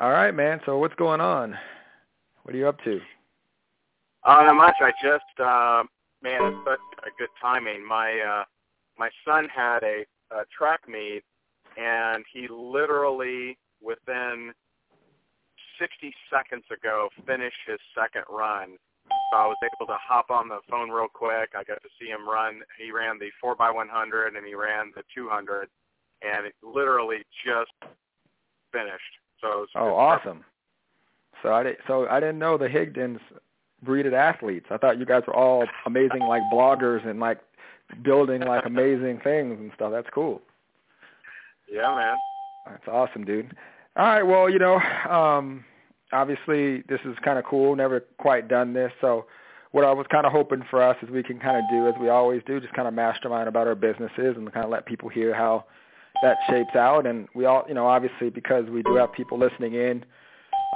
All right, man. So what's going on? What are you up to? Uh, not much. I just, uh, man, it's such a good timing. My uh, my son had a, a track meet, and he literally within 60 seconds ago finished his second run. So I was able to hop on the phone real quick. I got to see him run. He ran the 4 by 100 and he ran the 200, and it literally just finished. So it was, oh, awesome! So I did, so I didn't know the Higdons breeded athletes. I thought you guys were all amazing like bloggers and like building like amazing things and stuff. That's cool. Yeah, man. That's awesome, dude. All right, well, you know, um obviously this is kind of cool. Never quite done this, so what I was kind of hoping for us is we can kind of do as we always do, just kind of mastermind about our businesses and kind of let people hear how that shapes out. And we all, you know, obviously because we do have people listening in,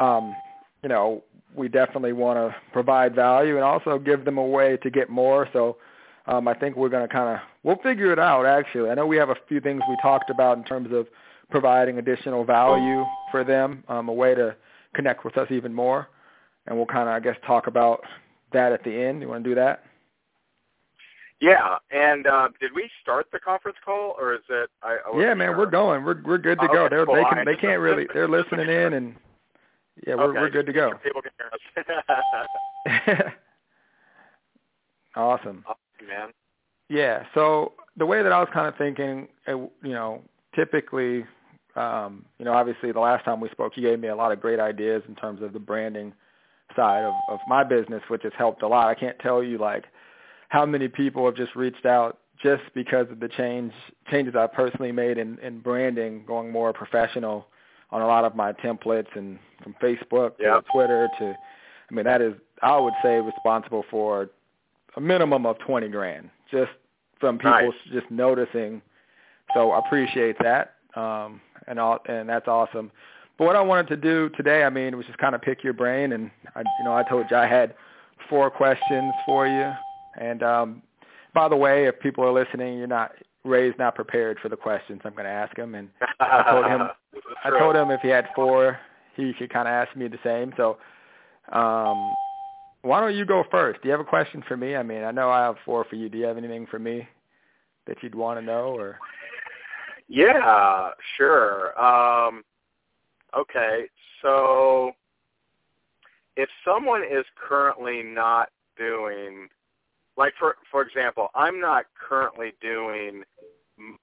um, you know, we definitely want to provide value and also give them a way to get more. So um, I think we're going to kind of we'll figure it out. Actually, I know we have a few things we talked about in terms of providing additional value for them, um, a way to connect with us even more, and we'll kind of I guess talk about that at the end. You want to do that? Yeah, and uh, did we start the conference call, or is it? I, I yeah, man, sure. we're going. We're we're good to oh, go. Okay, They're, cool. they can they can't really they're listening in and yeah, we're okay, we're good to go. People can hear us. awesome. Awesome, man. Yeah. So the way that I was kind of thinking, uh, you know, typically, um, you know, obviously the last time we spoke, you gave me a lot of great ideas in terms of the branding side of, of my business, which has helped a lot. I can't tell you like how many people have just reached out just because of the change changes I've personally made in, in branding, going more professional on a lot of my templates and from Facebook Yeah. to Twitter to, I mean, that is I would say responsible for a minimum of twenty grand just from people Nice. just noticing. So I appreciate that, um, and all, and that's awesome. But what I wanted to do today, I mean, was just kind of pick your brain, and I, you know, I told you I had four questions for you. And um, by the way, if people are listening, you're not Ray's not prepared for the questions I'm going to ask him, and I told him I told him if he had four, he could kind of ask me the same. So, um, why don't you go first? Do you have a question for me? I mean, I know I have four for you. Do you have anything for me that you'd want to know, or? Yeah, sure. Um, okay, so if someone is currently not doing, like for for example, I'm not currently doing,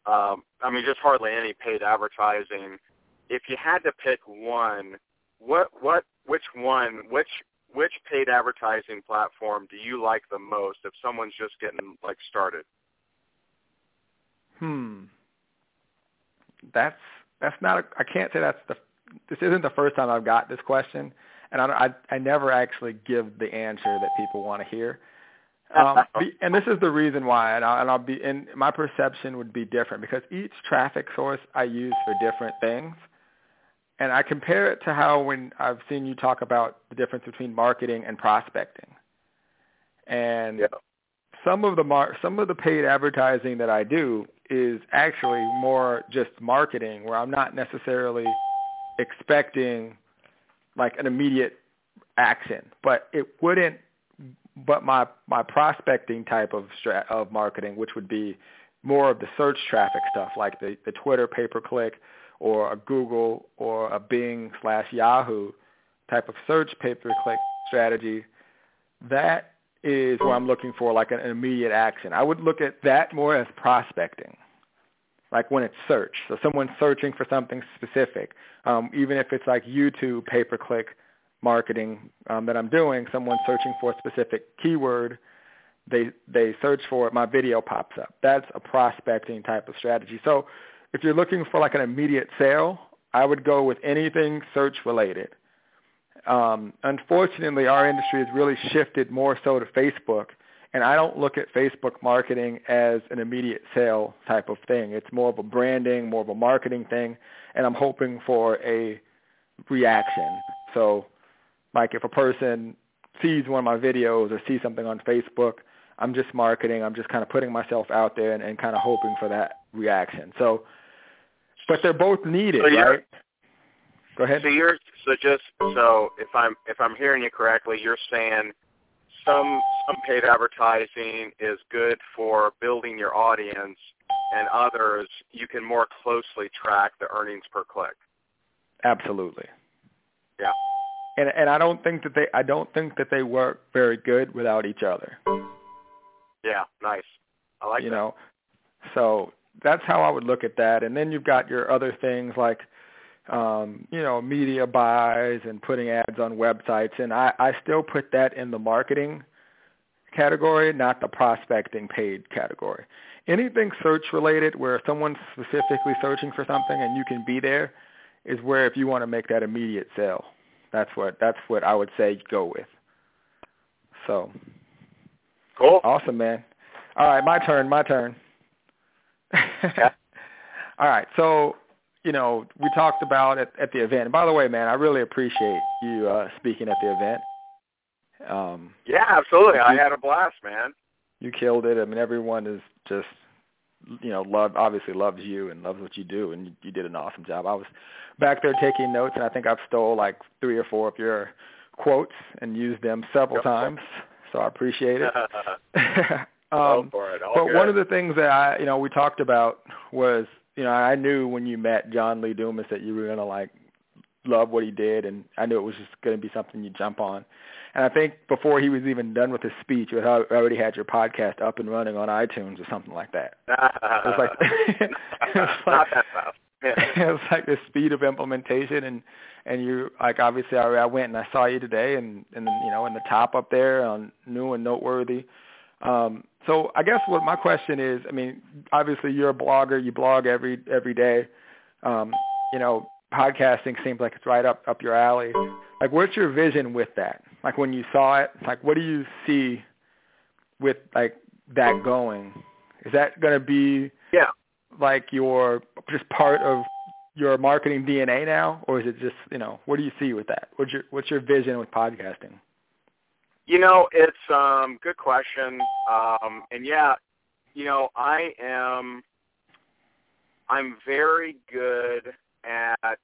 um, I mean, just hardly any paid advertising. If you had to pick one, what what which one which which paid advertising platform do you like the most if someone's just getting like started? Hmm. That's that's not. A, I can't say that's the. This isn't the first time I've got this question, and I I, I never actually give the answer that people want to hear. Um, and this is the reason why, and I'll, and I'll be. And my perception would be different because each traffic source I use for different things, and I compare it to how when I've seen you talk about the difference between marketing and prospecting, and Yeah. some of the mar- some of the paid advertising that I do is actually more just marketing where I'm not necessarily expecting like an immediate action, but it wouldn't but my my prospecting type of stra- of marketing which would be more of the search traffic stuff like the the Twitter pay per click or a Google or a Bing slash Yahoo type of search pay per click strategy that is where I'm looking for like an immediate action. I would look at that more as prospecting, like when it's search. So someone's searching for something specific, um, even if it's like YouTube pay-per-click marketing um, that I'm doing. Someone's searching for a specific keyword. They they search for it. My video pops up. That's a prospecting type of strategy. So if you're looking for like an immediate sale, I would go with anything search related um, unfortunately, our industry has really shifted more so to Facebook, and I don't look at Facebook marketing as an immediate sale type of thing. It's more of a branding, more of a marketing thing, and I'm hoping for a reaction. So, like if a person sees one of my videos or sees something on Facebook, I'm just marketing. I'm just kind of putting myself out there and, and kind of hoping for that reaction. So, but they're both needed, So right? Go ahead. So you're So just so if I'm if I'm hearing you correctly, you're saying some some paid advertising is good for building your audience, and others you can more closely track the earnings per click. Absolutely. Yeah. And and I don't think that they I don't think that they work very good without each other. Yeah, nice. I like you that. know. So that's how I would look at that. And then you've got your other things like um, you know, media buys and putting ads on websites and I, I still put that in the marketing category, not the prospecting paid category. Anything search related where someone's specifically searching for something and you can be there is where if you want to make that immediate sale. That's what that's what I would say go with. So Cool. Awesome, man. All right, my turn, my turn. Okay. All right, so you know we talked about at, at the event. And by the way, man, I really appreciate you uh, speaking at the event. Um, Yeah, absolutely. I had a blast, man. you killed it. I mean, everyone is just you know love obviously loves you and loves what you do, and you, you did an awesome job. I was back there taking notes, and I think I've stole like three or four of your quotes and used them several Go for it. times. So I appreciate it. Um, for it. But good. one of the things that I, you know, we talked about was, you know, I knew when you met John Lee Dumas that you were gonna like love what he did, and I knew it was just gonna be something you jump on. And I think before he was even done with his speech, you had already had your podcast up and running on iTunes or something like that. It was like, it was not like that fast. Yeah. it was like the speed of implementation and and you like obviously I, I went and I saw you today and and you know in the top up there on new and noteworthy. Um, so I guess what my question is, I mean, obviously you're a blogger, you blog every every day. Um, you know, podcasting seems like it's right up up your alley. Like, what's your vision with that? Like when you saw it, like what do you see with like that going? Is that going to be Yeah. like your just part of your marketing DNA now, or is it just you know what do you see with that? What's your what's your vision with podcasting? You know, it's um good question. Um and yeah, you know, I am I'm very good at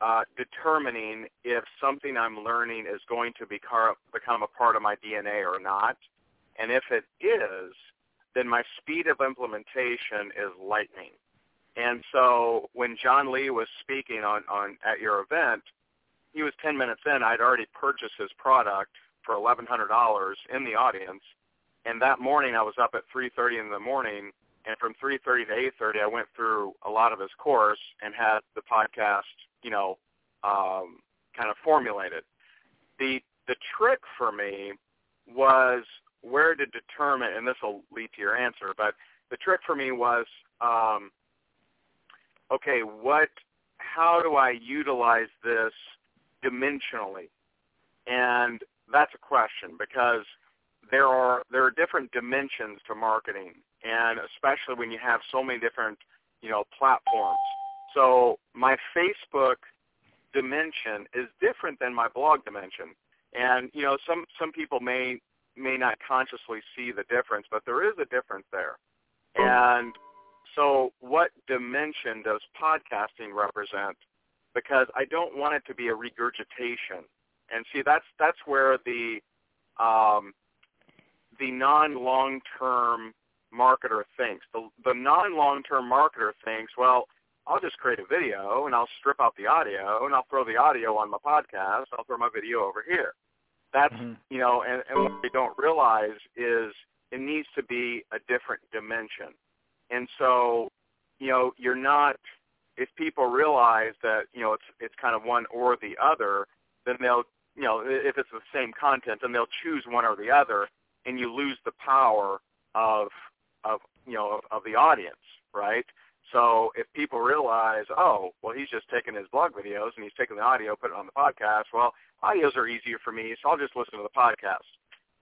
uh determining if something I'm learning is going to become become a part of my DNA or not. And if it is, then my speed of implementation is lightning. And so when John Lee was speaking on, on at your event, he was 10 minutes in. I'd already purchased his product for $1,100 in the audience. And that morning I was up at 3.30 in the morning. And from 3.30 to 8.30, I went through a lot of his course and had the podcast, you know, um, kind of formulated. The, the trick for me was where to determine, and this will lead to your answer, but the trick for me was, um, okay, what, how do I utilize this dimensionally? And that's a question because there are there are different dimensions to marketing, and especially when you have so many different, you know, platforms. So my Facebook dimension is different than my blog dimension, and you know, some some people may may not consciously see the difference, but there is a difference there. And so what dimension does podcasting represent? Because I don't want it to be a regurgitation. And see, that's that's where the um, the non-long-term marketer thinks. The, the non-long-term marketer thinks, well, I'll just create a video and I'll strip out the audio and I'll throw the audio on my podcast. I'll throw my video over here. That's Mhm. you know, and, and what they don't realize is it needs to be a different dimension. And so, you know, you're not if people realize that, you know, it's it's kind of one or the other, then they'll you know, if it's the same content, then they'll choose one or the other and you lose the power of of you know, of, of the audience, right? So if people realize, oh, well, he's just taking his blog videos and he's taking the audio, put it on the podcast. Well, audios are easier for me, so I'll just listen to the podcast.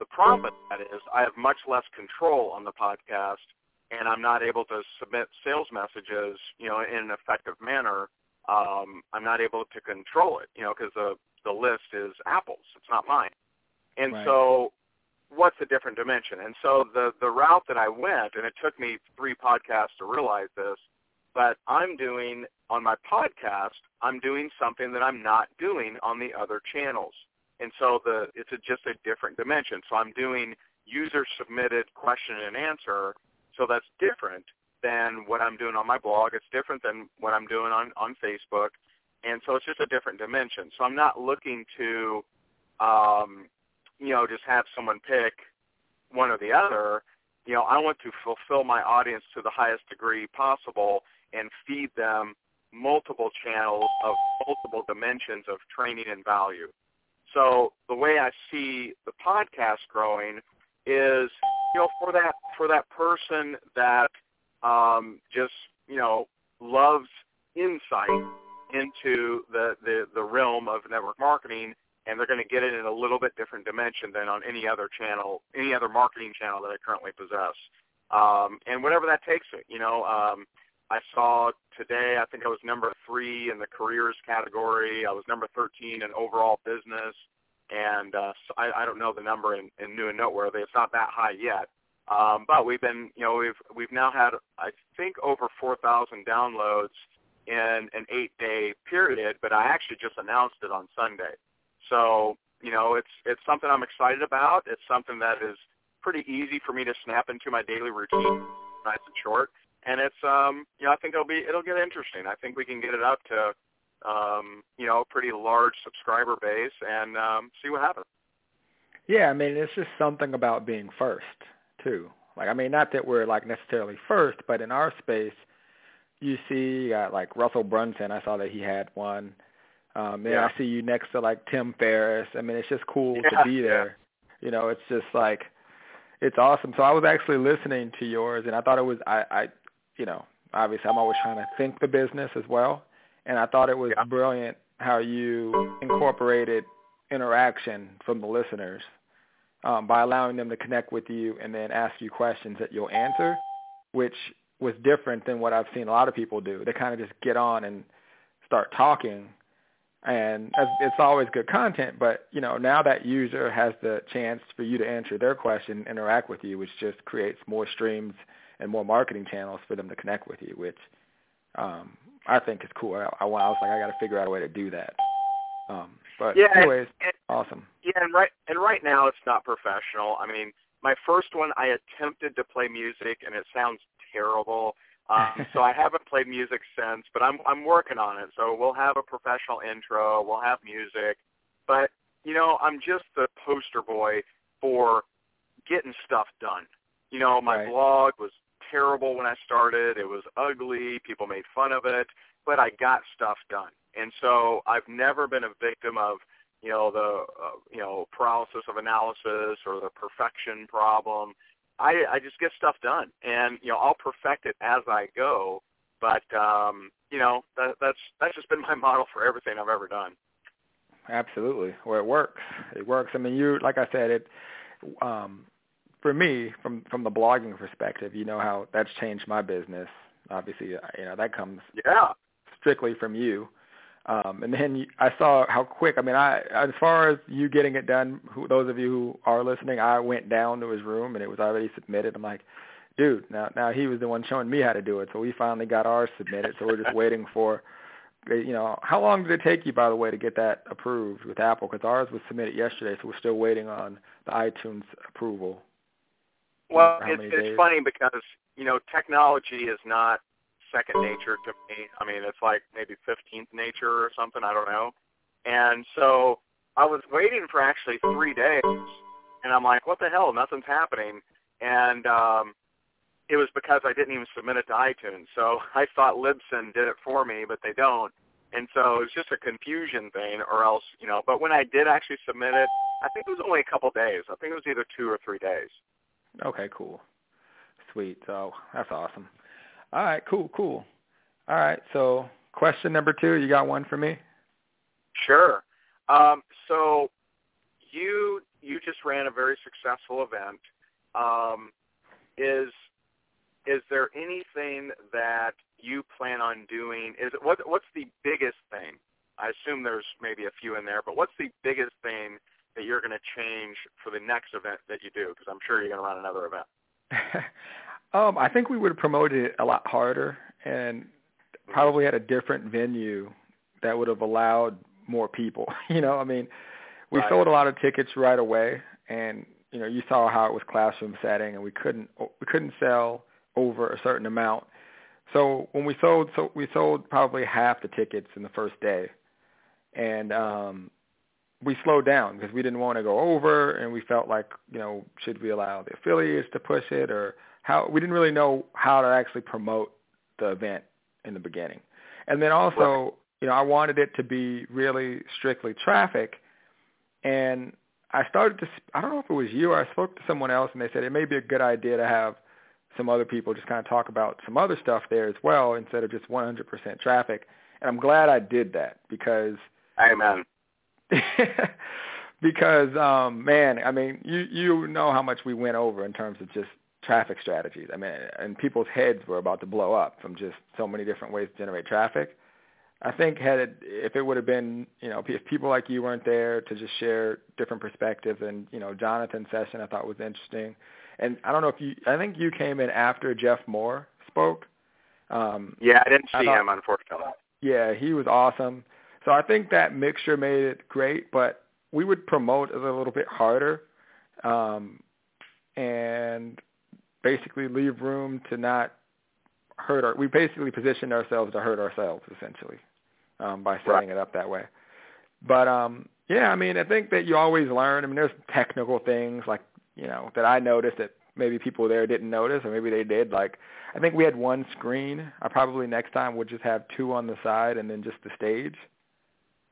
The problem with that is I have much less control on the podcast, and I'm not able to submit sales messages, you know, in an effective manner. Um, I'm not able to control it, you know, because the the list is Apple's, it's not mine. And Right. so, what's the different dimension? And so the the route that I went, and it took me three podcasts to realize this, but I'm doing on my podcast, I'm doing something that I'm not doing on the other channels. And so the it's a, just a different dimension. So I'm doing user submitted question and answer. So that's different than what I'm doing on my blog. It's different than what I'm doing on, on Facebook. And so it's just a different dimension. So I'm not looking to, um, you know, just have someone pick one or the other. You know, I want to fulfill my audience to the highest degree possible and feed them multiple channels of multiple dimensions of training and value. So the way I see the podcast growing is, you know, for that for that person that um, just you know loves insight into the, the the realm of network marketing, and they're going to get it in a little bit different dimension than on any other channel, any other marketing channel that I currently possess. Um, and whatever that takes it, you know. Um, I saw today, I think I was number three in the careers category. I was number 13 in overall business. And uh, so I, I don't know the number in, in new and noteworthy. It's not that high yet. Um, but we've been, you know, we've we've now had I think over 4,000 downloads in an eight-day period. But I actually just announced it on Sunday, so you know, it's it's something I'm excited about. It's something that is pretty easy for me to snap into my daily routine, nice and short and it's um you know I think it'll be it'll get interesting. I think we can get it up to um you know a pretty large subscriber base and um see what happens. Yeah, I mean it's just something about being first too. Like I mean not that we're like necessarily first, but in our space you see uh, like Russell Brunson, I saw that he had one. Um and yeah. I see you next to like Tim Ferriss. I mean it's just cool yeah, to be there. Yeah. You know, it's just like it's awesome. So I was actually listening to yours and I thought it was I I you know, obviously I'm always trying to think the business as well. And I thought it was yeah. brilliant how you incorporated interaction from the listeners um, by allowing them to connect with you and then ask you questions that you'll answer, which was different than what I've seen a lot of people do. They kind of just get on and start talking, and it's always good content. But you know, now that user has the chance for you to answer their question, interact with you, which just creates more streams and more marketing channels for them to connect with you, which um, I think is cool. I, I, I was like, I got to figure out a way to do that. Um, but yeah, anyways, and, awesome. Yeah, and right and right now it's not professional. I mean, my first one I attempted to play music and it sounds terrible. Um, so I haven't played music since, but I'm I'm working on it. So we'll have a professional intro, we'll have music, but you know I'm just the poster boy for getting stuff done. You know, my right. blog was terrible when I started. It was ugly. People made fun of it, but I got stuff done. And so I've never been a victim of, you know, the, uh, you know, paralysis of analysis or the perfection problem. I, I just get stuff done, and you know, I'll perfect it as I go. But um, you know, that, that's that's just been my model for everything I've ever done. Absolutely. Well, it works. It works. I mean, you like I said, it um, for me, from from the blogging perspective, you know how that's changed my business. Obviously, uh, you know that comes yeah strictly from you. Um, and then I saw how quick. I mean, I as far as you getting it done, who, those of you who are listening, I went down to his room and it was already submitted. I'm like, dude, now now he was the one showing me how to do it. So we finally got ours submitted. So we're just waiting for, you know, how long did it take you, by the way, to get that approved with Apple? Because ours was submitted yesterday, so we're still waiting on the iTunes approval. Well, it's, it's funny because you know technology is not second nature to me. I mean, it's like maybe 15th nature or something. I don't know. And so I was waiting for actually three days, and I'm like, what the hell? Nothing's happening. And um, it was because I didn't even submit it to iTunes. So I thought Libsyn did it for me, but they don't. And so it's just a confusion thing, or else, you know. But when I did actually submit it, I think it was only a couple days. I think it was either two or three days. Okay, cool. Sweet. So that's awesome. All right, cool, cool. All right, so question number two, you got one for me? Sure. Um, so you you just ran a very successful event. Um, is is there anything that you plan on doing? Is it, what what's the biggest thing? I assume there's maybe a few in there, but what's the biggest thing that you're going to change for the next event that you do? Because I'm sure you're going to run another event. um, I think we would have promoted it a lot harder, and probably had a different venue that would have allowed more people. you know, I mean, we Right. sold a lot of tickets right away, and you know, you saw how it was classroom setting, and we couldn't we couldn't sell over a certain amount. So when we sold, so we sold probably half the tickets in the first day, and um, we slowed down because we didn't want to go over, and we felt like you know, should we allow the affiliates to push it or how? We didn't really know how to actually promote the event in the beginning, and then also, Right. you know, I wanted it to be really strictly traffic, and I started to. I don't know if it was you or I spoke to someone else, and they said it may be a good idea to have some other people just kind of talk about some other stuff there as well instead of just 100% traffic. And I'm glad I did that because Amen. because um man, I mean, you you know how much we went over in terms of just traffic strategies. I mean, and people's heads were about to blow up from just so many different ways to generate traffic. I think had it if it would have been, you know, if people like you weren't there to just share different perspectives and, you know, Jonathan's session I thought was interesting. And I don't know if you I think you came in after Jeff Moore spoke. Um Yeah, I didn't I see thought- him unfortunately. yeah, he was awesome. So I think that mixture made it great, but we would promote it a little bit harder, um, and basically leave room to not hurt our. We basically positioned ourselves to hurt ourselves essentially um, by setting it up that way. But um, yeah, I mean, I think that you always learn. I mean, there's technical things like you know that I noticed that maybe people there didn't notice, or maybe they did. Like I think we had one screen. I probably next time would just have two on the side and then just the stage.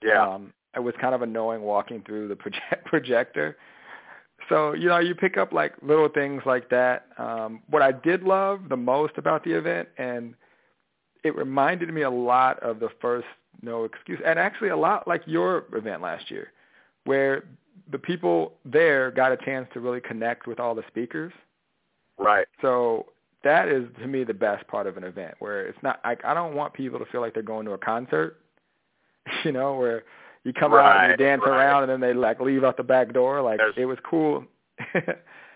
Yeah. Um, it was kind of annoying walking through the project- projector. So, you know, you pick up like little things like that. Um, what I did love the most about the event, and it reminded me a lot of the first No Excuse, and actually a lot like your event last year, where the people there got a chance to really connect with all the speakers. right. So that is to me the best part of an event where it's not like I don't want people to feel like they're going to a concert, you know, where you come out and you dance right. around and then they like leave out the back door. Like There's- it was cool.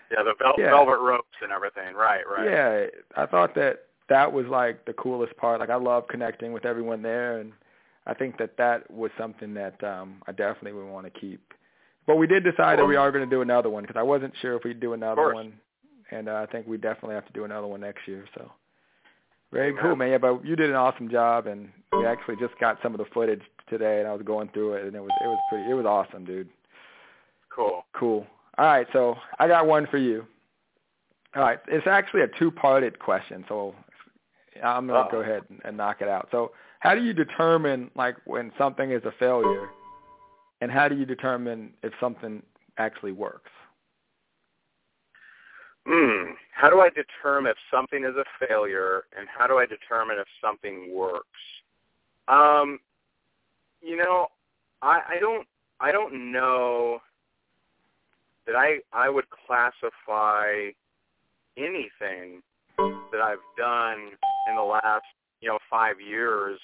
Yeah, the vel- Yeah. velvet ropes and everything. Right, right. Yeah, I thought that that was like the coolest part. Like I love connecting with everyone there, and I think that that was something that um I definitely would want to keep. But we did decide that we are going to do another one because I wasn't sure if we'd do another one, and uh, I think we definitely have to do another one next year. So very cool, man. Yeah, but you did an awesome job, and we actually just got some of the footage today, and I was going through it, and it was it was pretty it was awesome, dude. Cool. Cool. All right, so I got one for you. All right, it's actually a two-parted question, so I'm gonna oh. go Uh-oh. ahead and, and knock it out. So, how do you determine like when something is a failure, and how do you determine if something actually works? Hmm. How do I determine if something is a failure, and how do I determine if something works? Um, you know, I, I don't. I don't know that I I would classify anything that I've done in the last you know five years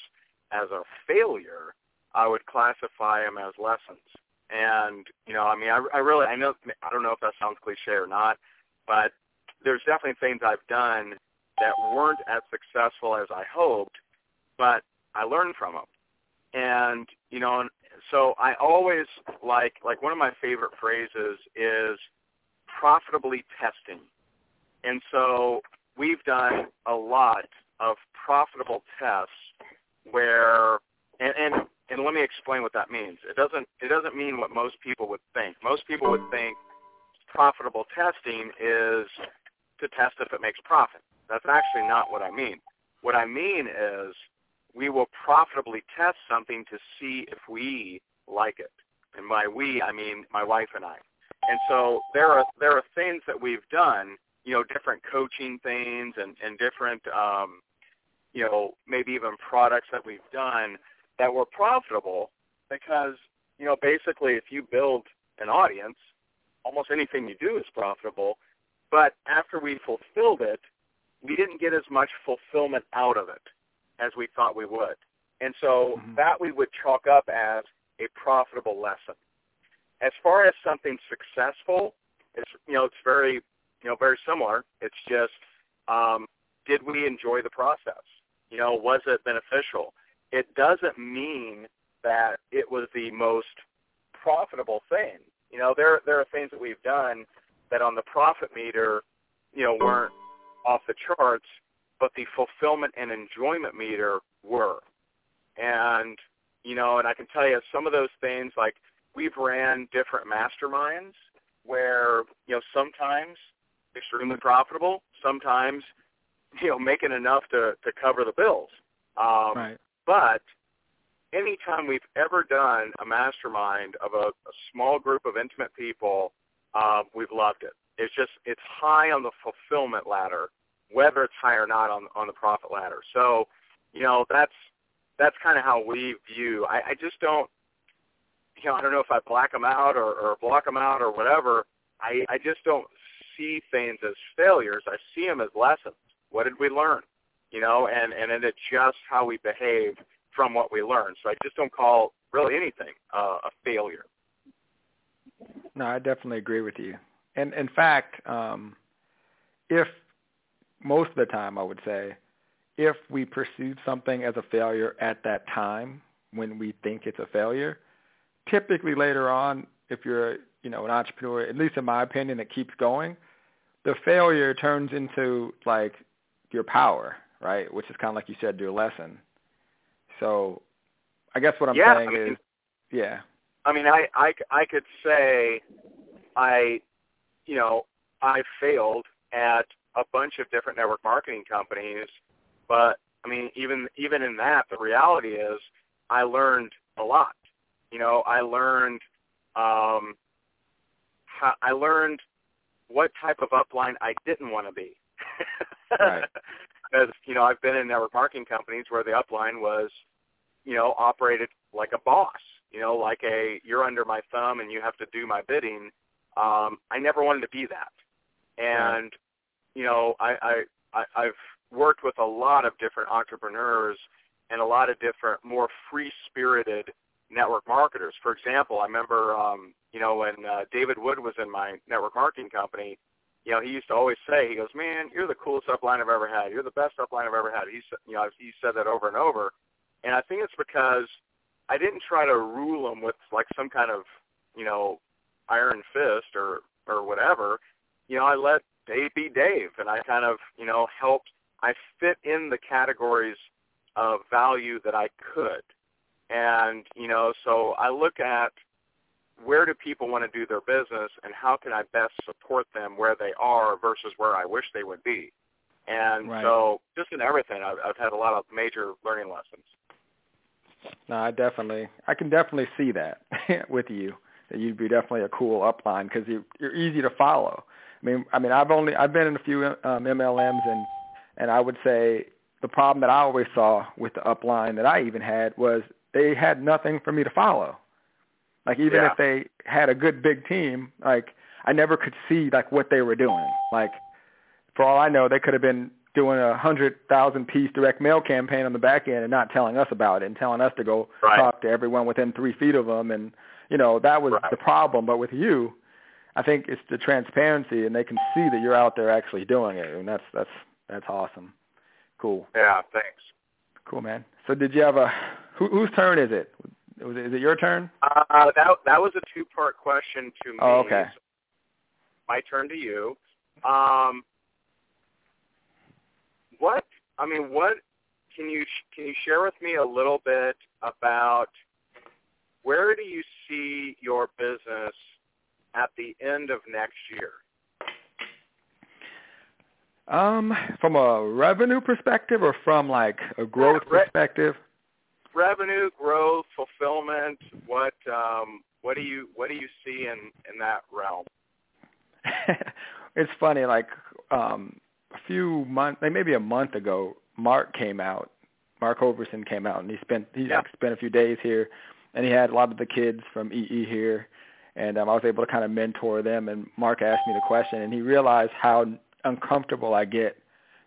as a failure. I would classify them as lessons. And you know, I mean, I, I really, I know, I don't know if that sounds cliche or not, but there's definitely things I've done that weren't as successful as I hoped, but I learned from them. And you know, and so I always like like one of my favorite phrases is profitably testing. And so we've done a lot of profitable tests where and, and and let me explain what that means. It doesn't it doesn't mean what most people would think. Most people would think profitable testing is to test if it makes profit. That's actually not what I mean. What I mean is we will profitably test something to see if we like it. And by we, I mean my wife and I. And so there are there are things that we've done, you know, different coaching things and and different um you know, maybe even products that we've done that were profitable because, you know, basically if you build an audience, almost anything you do is profitable. But after we fulfilled it, we didn't get as much fulfillment out of it as we thought we would. And so Mhm. that we would chalk up as a profitable lesson. As far as something successful, it's you know, it's very you know, very similar. It's just um, did we enjoy the process? You know, was it beneficial? It doesn't mean that it was the most profitable thing. You know, there there are things that we've done that on the profit meter, you know, weren't off the charts, but the fulfillment and enjoyment meter were. And you know, and I can tell you some of those things like we've ran different masterminds where, you know, sometimes extremely profitable, sometimes, you know, making enough to, to cover the bills. Um, right. But anytime we've ever done a mastermind of a, a small group of intimate people, uh, we've loved it. It's just it's high on the fulfillment ladder, whether it's high or not on on the profit ladder. So, you know, that's that's kind of how we view. I, I just don't, you know, I don't know if I black them out or, or block them out or whatever. I I just don't see things as failures. I see them as lessons. What did we learn? You know, and and it adjusts how we behave from what we learned. So I just don't call really anything uh, a failure. No, I definitely agree with you. And in fact, um, if most of the time, I would say, if we perceive something as a failure at that time when we think it's a failure, typically later on, if you're you know an entrepreneur, at least in my opinion, that keeps going, the failure turns into like your power, right? Which is kind of like you said, your lesson. So, I guess what I'm yeah, saying I mean, is, yeah. I mean, I, I I could say, I, you know, I failed at a bunch of different network marketing companies, but I mean, even even in that, the reality is, I learned a lot. You know, I learned, um, how, I learned what type of upline I didn't want to be. right. Because you know, I've been in network marketing companies where the upline was, you know, operated like a boss. You know, like a you're under my thumb and you have to do my bidding. Um, I never wanted to be that, and you know, I, I, I I've worked with a lot of different entrepreneurs and a lot of different more free spirited network marketers. For example, I remember um, you know when uh, David Wood was in my network marketing company, you know he used to always say he goes, "Man, you're the coolest upline I've ever had. You're the best upline I've ever had." He said, you know he said that over and over, and I think it's because I didn't try to rule him with like some kind of you know iron fist or or whatever. You know I let Dave be Dave, and I kind of you know helped. I fit in the categories of value that I could and, you know, so I look at where do people want to do their business and how can I best support them where they are versus where I wish they would be. And right. so just in everything, I've, I've had a lot of major learning lessons. No, I definitely, I can definitely see that with you. That you'd be definitely a cool upline because you, you're easy to follow. I mean, I mean, I've only, I've been in a few um, MLMs, and and I would say the problem that I always saw with the upline that I even had was they had nothing for me to follow. Like even yeah. if they had a good big team, like I never could see like what they were doing. Like for all I know, they could have been doing a hundred thousand piece direct mail campaign on the back end and not telling us about it and telling us to go right. talk to everyone within three feet of them. And you know that was right. the problem. But with you, I think it's the transparency and they can see that you're out there actually doing it, and that's that's that's awesome. Cool. Yeah. Thanks. Cool, man. So did you have a who, whose turn is it? Was it, is it your turn? Uh, that that was a two-part question to me. Oh, okay. My turn to you. Um, what I mean, what can you can you share with me a little bit about where do you see your business at the end of next year? Um, from a revenue perspective or from like a growth re- perspective? Revenue, growth, fulfillment. What um, what do you what do you see in in that realm? it's funny, like um, a few months, like maybe a month ago, Mark came out. Mark Overson came out, and he spent he yeah. like spent a few days here, and he had a lot of the kids from EE here, and um, I was able to kind of mentor them. And Mark asked me the question, and he realized how uncomfortable I get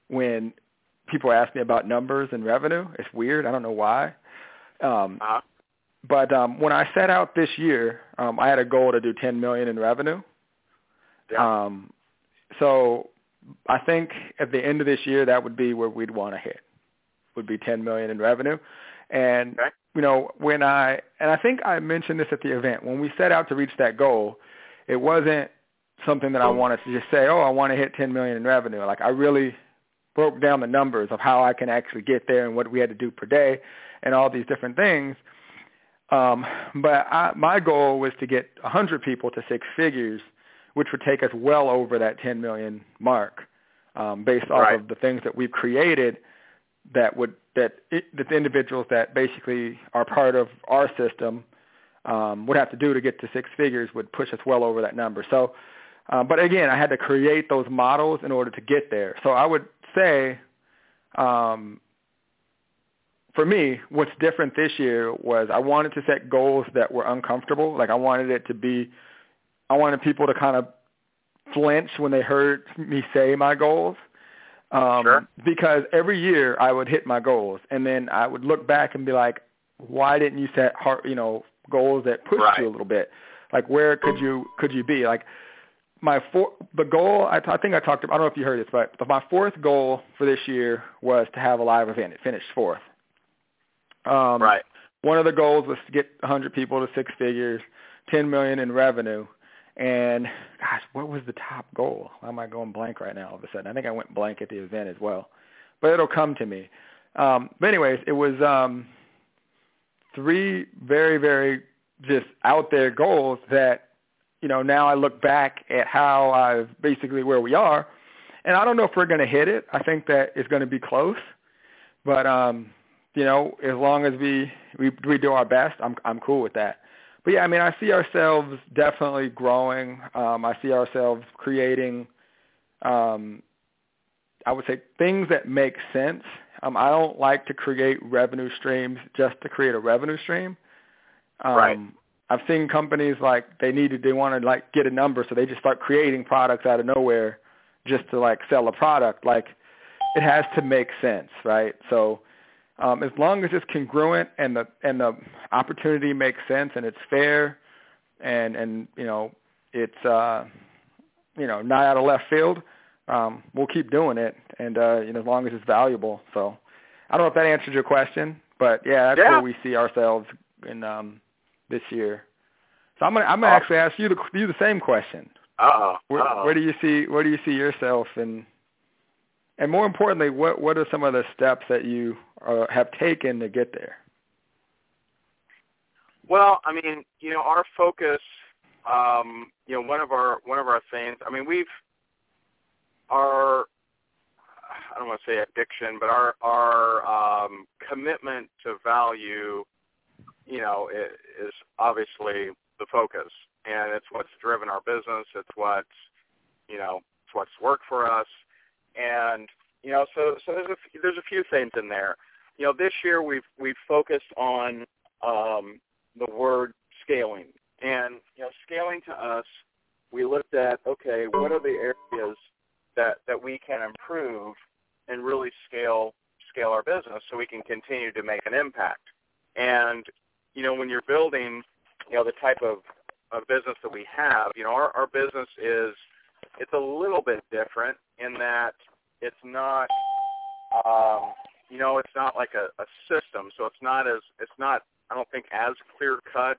when people ask me about numbers and revenue. It's weird. I don't know why. Um, uh-huh. But um, when I set out this year, um, I had a goal to do 10 million in revenue. Yeah. Um, so I think at the end of this year, that would be where we'd want to hit. would be 10 million in revenue. And Okay. you know, when I and I think I mentioned this at the event when we set out to reach that goal, it wasn't something that I wanted to just say, "Oh, I want to hit 10 million in revenue." Like I really broke down the numbers of how I can actually get there and what we had to do per day and all these different things. Um, but I, my goal was to get 100 people to six figures, which would take us well over that 10 million mark, um, based off Right. of the things that we've created that would that it, that the individuals that basically are part of our system um, would have to do to get to six figures would push us well over that number. So, uh, but again, I had to create those models in order to get there. So I would say, um, for me, what's different this year was I wanted to set goals that were uncomfortable. Like I wanted it to be, I wanted people to kind of flinch when they heard me say my goals. Um, Sure. Because every year I would hit my goals, and then I would look back and be like, "Why didn't you set hard, you know, goals that pushed Right. you a little bit? Like, where could you could you be? Like, my four, the goal I, t- I think I talked about. I don't know if you heard this, but my fourth goal for this year was to have a live event. It finished fourth. Um, right. One of the goals was to get 100 people to six figures, 10 million in revenue, and gosh, what was the top goal? Why am I going blank right now? All of a sudden, I think I went blank at the event as well, but it'll come to me. Um, but anyways, it was um, three very, very just out there goals that you know now I look back at how I've basically where we are, and I don't know if we're going to hit it. I think that it's going to be close, but um, you know, as long as we, we we do our best, I'm I'm cool with that. But yeah, I mean, I see ourselves definitely growing. Um, I see ourselves creating, um, I would say, things that make sense. Um, I don't like to create revenue streams just to create a revenue stream. Um, Right. I've seen companies like they need to they want to like get a number, so they just start creating products out of nowhere just to like sell a product. Like it has to make sense, right? So um, as long as it's congruent and the and the opportunity makes sense and it's fair and and you know it's uh you know not out of left field um we'll keep doing it and uh you know as long as it's valuable so i don't know if that answers your question but yeah that's Yeah. where we see ourselves in um this year so i'm gonna i'm gonna Oh. actually ask you the you the same question Uh oh. where, where do you see where do you see yourself and and more importantly what what are some of the steps that you uh, have taken to get there Well, I mean, you know, our focus, um, you know, one of our one of our things. I mean, we've our I don't want to say addiction, but our our um, commitment to value, you know, is obviously the focus, and it's what's driven our business. It's what's you know, it's what's worked for us, and you know, so so there's a there's a few things in there. You know, this year we've we've focused on um, the word scaling. And you know, scaling to us, we looked at okay, what are the areas that that we can improve and really scale scale our business so we can continue to make an impact. And you know, when you're building, you know, the type of of business that we have, you know, our our business is it's a little bit different in that it's not um, you know, it's not like a, a system, so it's not as it's not I don't think as clear cut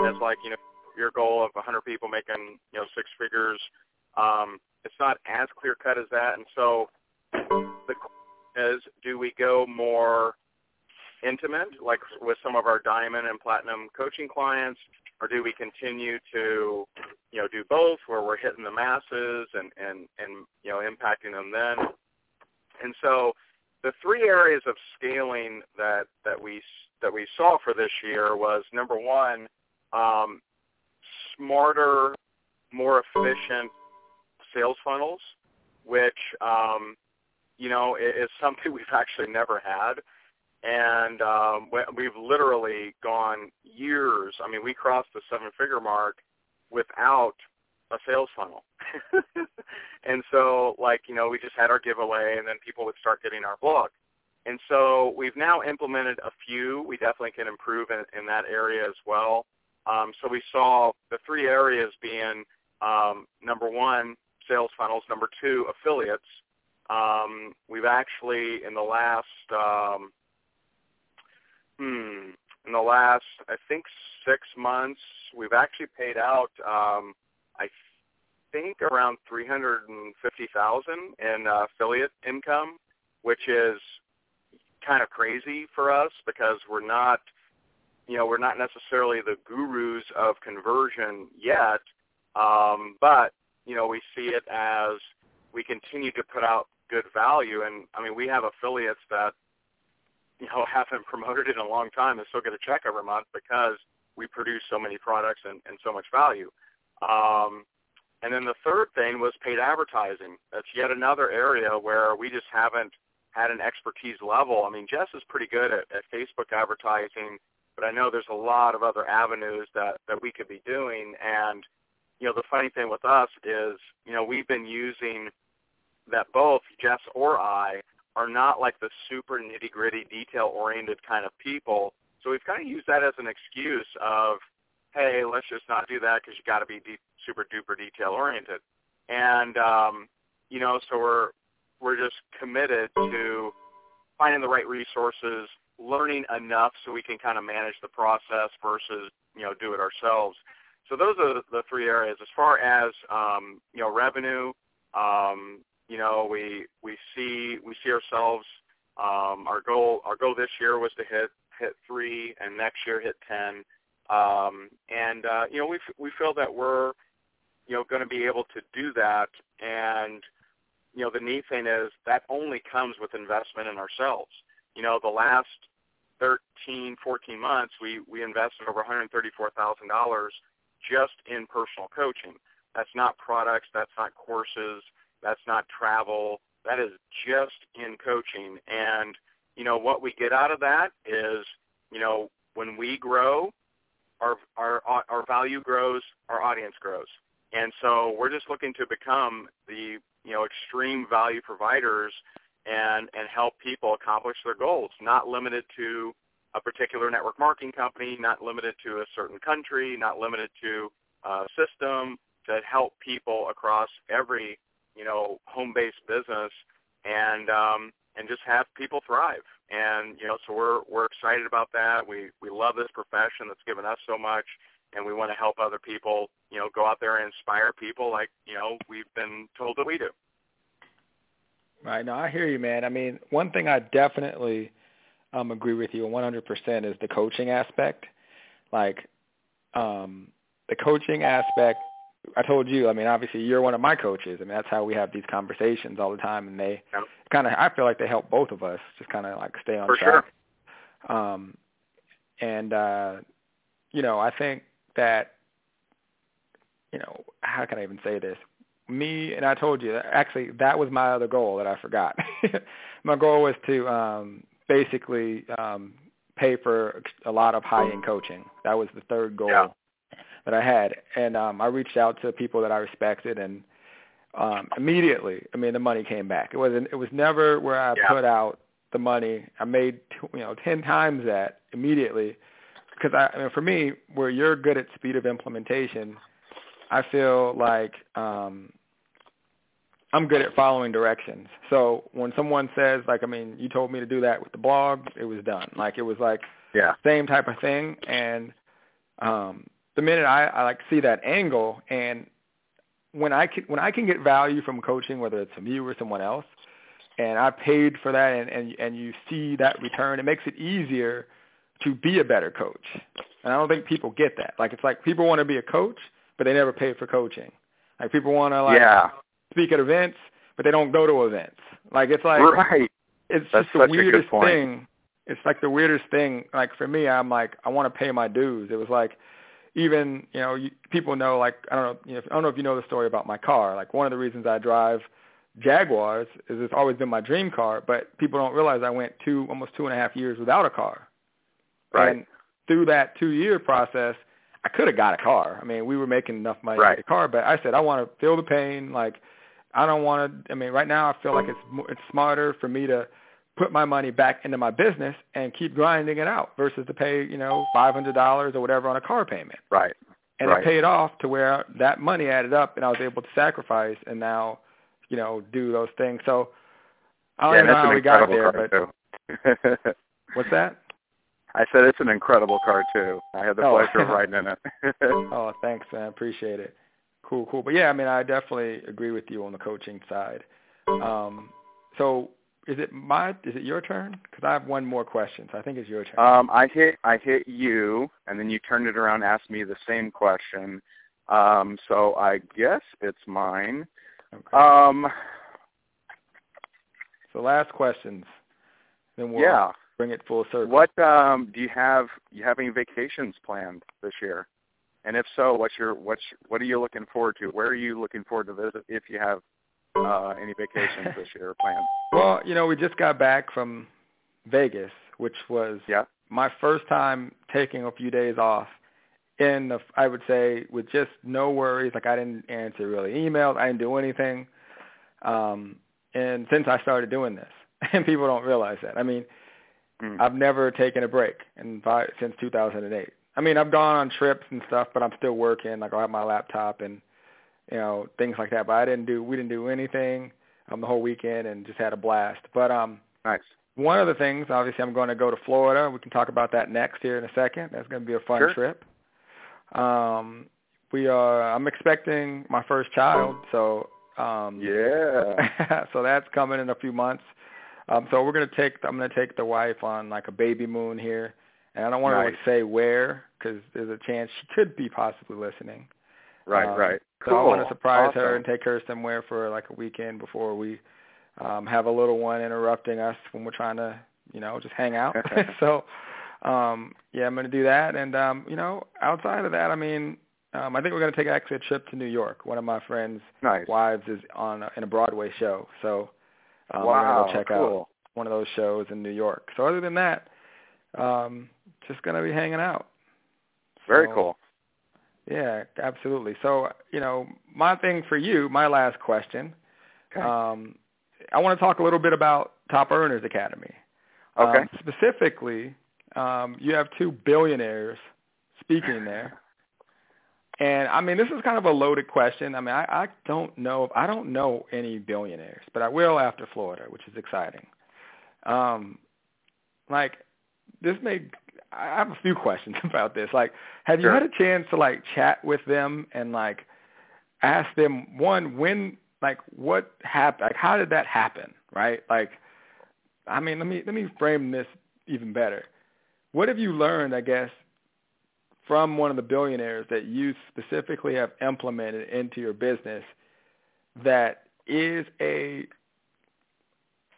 as like you know your goal of 100 people making you know six figures. Um, it's not as clear cut as that, and so the question is, do we go more intimate, like with some of our diamond and platinum coaching clients, or do we continue to you know do both, where we're hitting the masses and and and you know impacting them then? And so the three areas of scaling that that we that we saw for this year was number one, um, smarter, more efficient sales funnels, which um, you know is something we've actually never had, and um, we- we've literally gone years. I mean, we crossed the seven-figure mark without a sales funnel. and so like, you know, we just had our giveaway and then people would start getting our blog. And so we've now implemented a few. We definitely can improve in, in that area as well. Um, so we saw the three areas being um, number one, sales funnels. Number two, affiliates. Um, we've actually in the last um, Hmm. In the last, I think, six months, we've actually paid out. Um, I think around three hundred and fifty thousand in uh, affiliate income, which is kind of crazy for us because we're not, you know, we're not necessarily the gurus of conversion yet, um, but you know, we see it as we continue to put out good value, and I mean, we have affiliates that you know haven't promoted in a long time and still get a check every month because we produce so many products and, and so much value. Um, and then the third thing was paid advertising. That's yet another area where we just haven't had an expertise level. I mean, Jess is pretty good at, at Facebook advertising, but I know there's a lot of other avenues that, that we could be doing. And, you know, the funny thing with us is, you know, we've been using that both Jess or I are not like the super nitty gritty, detail oriented kind of people. So we've kind of used that as an excuse of, hey, let's just not do that because you got to be de- super duper detail oriented. And um, you know, so we're we're just committed to finding the right resources, learning enough so we can kind of manage the process versus you know do it ourselves. So those are the three areas. As far as um, you know, revenue, um, you know, we we see we see ourselves. Um, our goal our goal this year was to hit hit three, and next year hit ten. Um, and uh, you know, we we feel that we're you know going to be able to do that. And you know, the neat thing is that only comes with investment in ourselves. You know, the last 13, 14 months, we we invested over $134,000 just in personal coaching. That's not products. That's not courses. That's not travel. That is just in coaching. And you know what we get out of that is, you know, when we grow, our our our value grows, our audience grows. And so we're just looking to become the you know extreme value providers and and help people accomplish their goals, not limited to a particular network marketing company, not limited to a certain country, not limited to a system, to help people across every you know home-based business and um, and just have people thrive. And you know, so we're we're excited about that. We we love this profession that's given us so much, and we want to help other people. You know, go out there and inspire people like you know we've been told that we do. Right. No, I hear you, man. I mean, one thing I definitely um, agree with you 100% is the coaching aspect. Like, um, the coaching aspect I told you, I mean, obviously you're one of my coaches. I mean, that's how we have these conversations all the time, and they yeah. kind of, I feel like they help both of us just kind of like stay on For track. Sure. Um, and uh, you know, I think that, you know, how can I even say this? Me and I told you actually that was my other goal that I forgot. my goal was to um, basically um, pay for a lot of high end coaching. That was the third goal. Yeah that I had, and um, I reached out to people that I respected, and um, immediately, I mean, the money came back. It wasn't. It was never where I yeah. put out the money. I made you know ten times that immediately, because I, I mean, for me, where you're good at speed of implementation, I feel like um, I'm good at following directions. So when someone says, like, I mean, you told me to do that with the blog, it was done. Like it was like yeah. same type of thing, and um, the minute I, I like see that angle and when I can when I can get value from coaching, whether it's from you or someone else, and I paid for that and, and and you see that return, it makes it easier to be a better coach. And I don't think people get that. Like it's like people want to be a coach, but they never pay for coaching. Like people want to like yeah. speak at events, but they don't go to events. Like it's like right. It's That's just the weirdest a good point. thing. It's like the weirdest thing. Like for me, I'm like I want to pay my dues. It was like even you know you, people know like I don't know you know, I don't know if you know the story about my car. Like one of the reasons I drive Jaguars is it's always been my dream car, but people don't realize I went two almost two and a half years without a car. Right. And through that two year process, I could have got a car. I mean, we were making enough money right. to get a car, but I said I want to feel the pain. Like I don't want to. I mean, right now I feel like it's it's smarter for me to put my money back into my business and keep grinding it out versus to pay, you know, five hundred dollars or whatever on a car payment. Right. And right. it paid off to where that money added up and I was able to sacrifice and now, you know, do those things. So I don't yeah, know how we got there, but what's that? I said it's an incredible car too. I had the Oh. pleasure of riding in it. oh, thanks, man. Appreciate it. Cool, cool. But yeah, I mean, I definitely agree with you on the coaching side. Um, so is it my? Is it your turn? Because I have one more question. So I think it's your turn. um, I hit I hit you, and then you turned it around, and asked me the same question. Um, so I guess it's mine. okay. Um, so last questions. Then we'll yeah. bring it full circle. What um, do you have? You have any vacations planned this year? And if so, what's your what's what are you looking forward to? Where are you looking forward to visit if you have uh, any vacations this year planned? Well, you know, we just got back from Vegas, which was Yeah. my first time taking a few days off in the, I would say with just no worries. Like I didn't answer really emails. I didn't do anything. Um, and since I started doing this, and people don't realize that. I mean, Mm. I've never taken a break in five, since 2008. I mean, I've gone on trips and stuff, but I'm still working. Like I'll have my laptop and you know things like that. But I didn't do, we didn't do anything um, the whole weekend and just had a blast. But um, Nice. one of the things, obviously, I'm going to go to Florida. We can talk about that next here in a second. That's going to be a fun Sure. trip. Um, we are. I'm expecting my first child, so um, Yeah. so that's coming in a few months. Um, so we're gonna take. I'm gonna take the wife on like a baby moon here, and I don't want Nice. to say where because there's a chance she could be possibly listening. Right. Um, right. So Cool. I want to surprise her and take her somewhere for like a weekend before we um have a little one interrupting us when we're trying to, you know, just hang out. so um yeah, I'm going to do that and um you know, outside of that, I mean, um I think we're going to take actually a trip to New York. One of my friends' Nice. wives is on a, in a Broadway show. So um wow. we're going to go check out one of those shows in New York. So other than that, um just going to be hanging out. Very So, cool. Yeah, absolutely. So, you know, my thing for you, my last question, Okay. um, I want to talk a little bit about Top Earners Academy. Okay. Um, specifically, um, you have two billionaires speaking there. And I mean, this is kind of a loaded question. I mean, I, I don't know, I don't know any billionaires, but I will after Florida, which is exciting. Um, like, this may, I have a few questions about this. Like, have you had a chance to like chat with them and like ask them one when, like, what happened? Like, how did that happen? Right? Like, I mean, let me let me frame this even better. What have you learned, I guess, from one of the billionaires that you specifically have implemented into your business that is a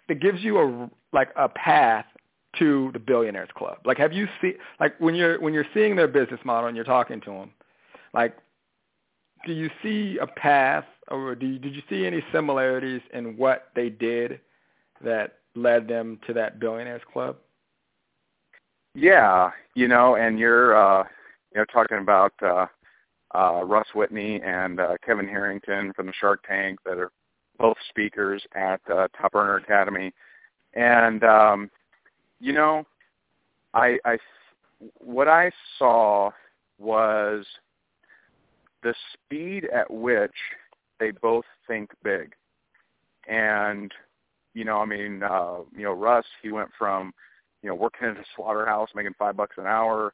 that gives you a like a path to the billionaires club? Like, have you see like when you're when you're seeing their business model and you're talking to them, like, do you see a path or do you, did you see any similarities in what they did that led them to that billionaires club? Yeah, you know, and you're uh you know talking about uh uh Russ Whitney and uh Kevin Harrington from the Shark Tank that are both speakers at uh Top Earner Academy. And um you know, I I what I saw was the speed at which they both think big. And you know, I mean, uh, you know, Russ, he went from you know, working in a slaughterhouse, making five bucks an hour,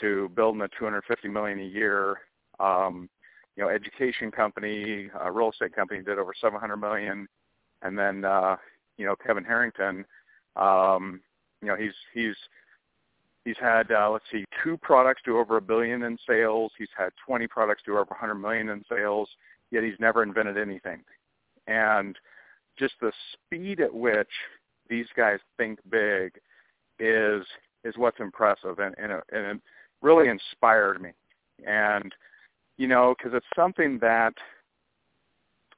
to building a 250 million a year, um, you know, education company, uh, real estate company did over 700 million, and then, uh, you know, Kevin Harrington, um, you know, he's he's he's had uh, let's see, two products do over a billion in sales. He's had 20 products do over 100 million in sales. Yet he's never invented anything, and just the speed at which these guys think big is is what's impressive and and, and it really inspired me and you know because it's something that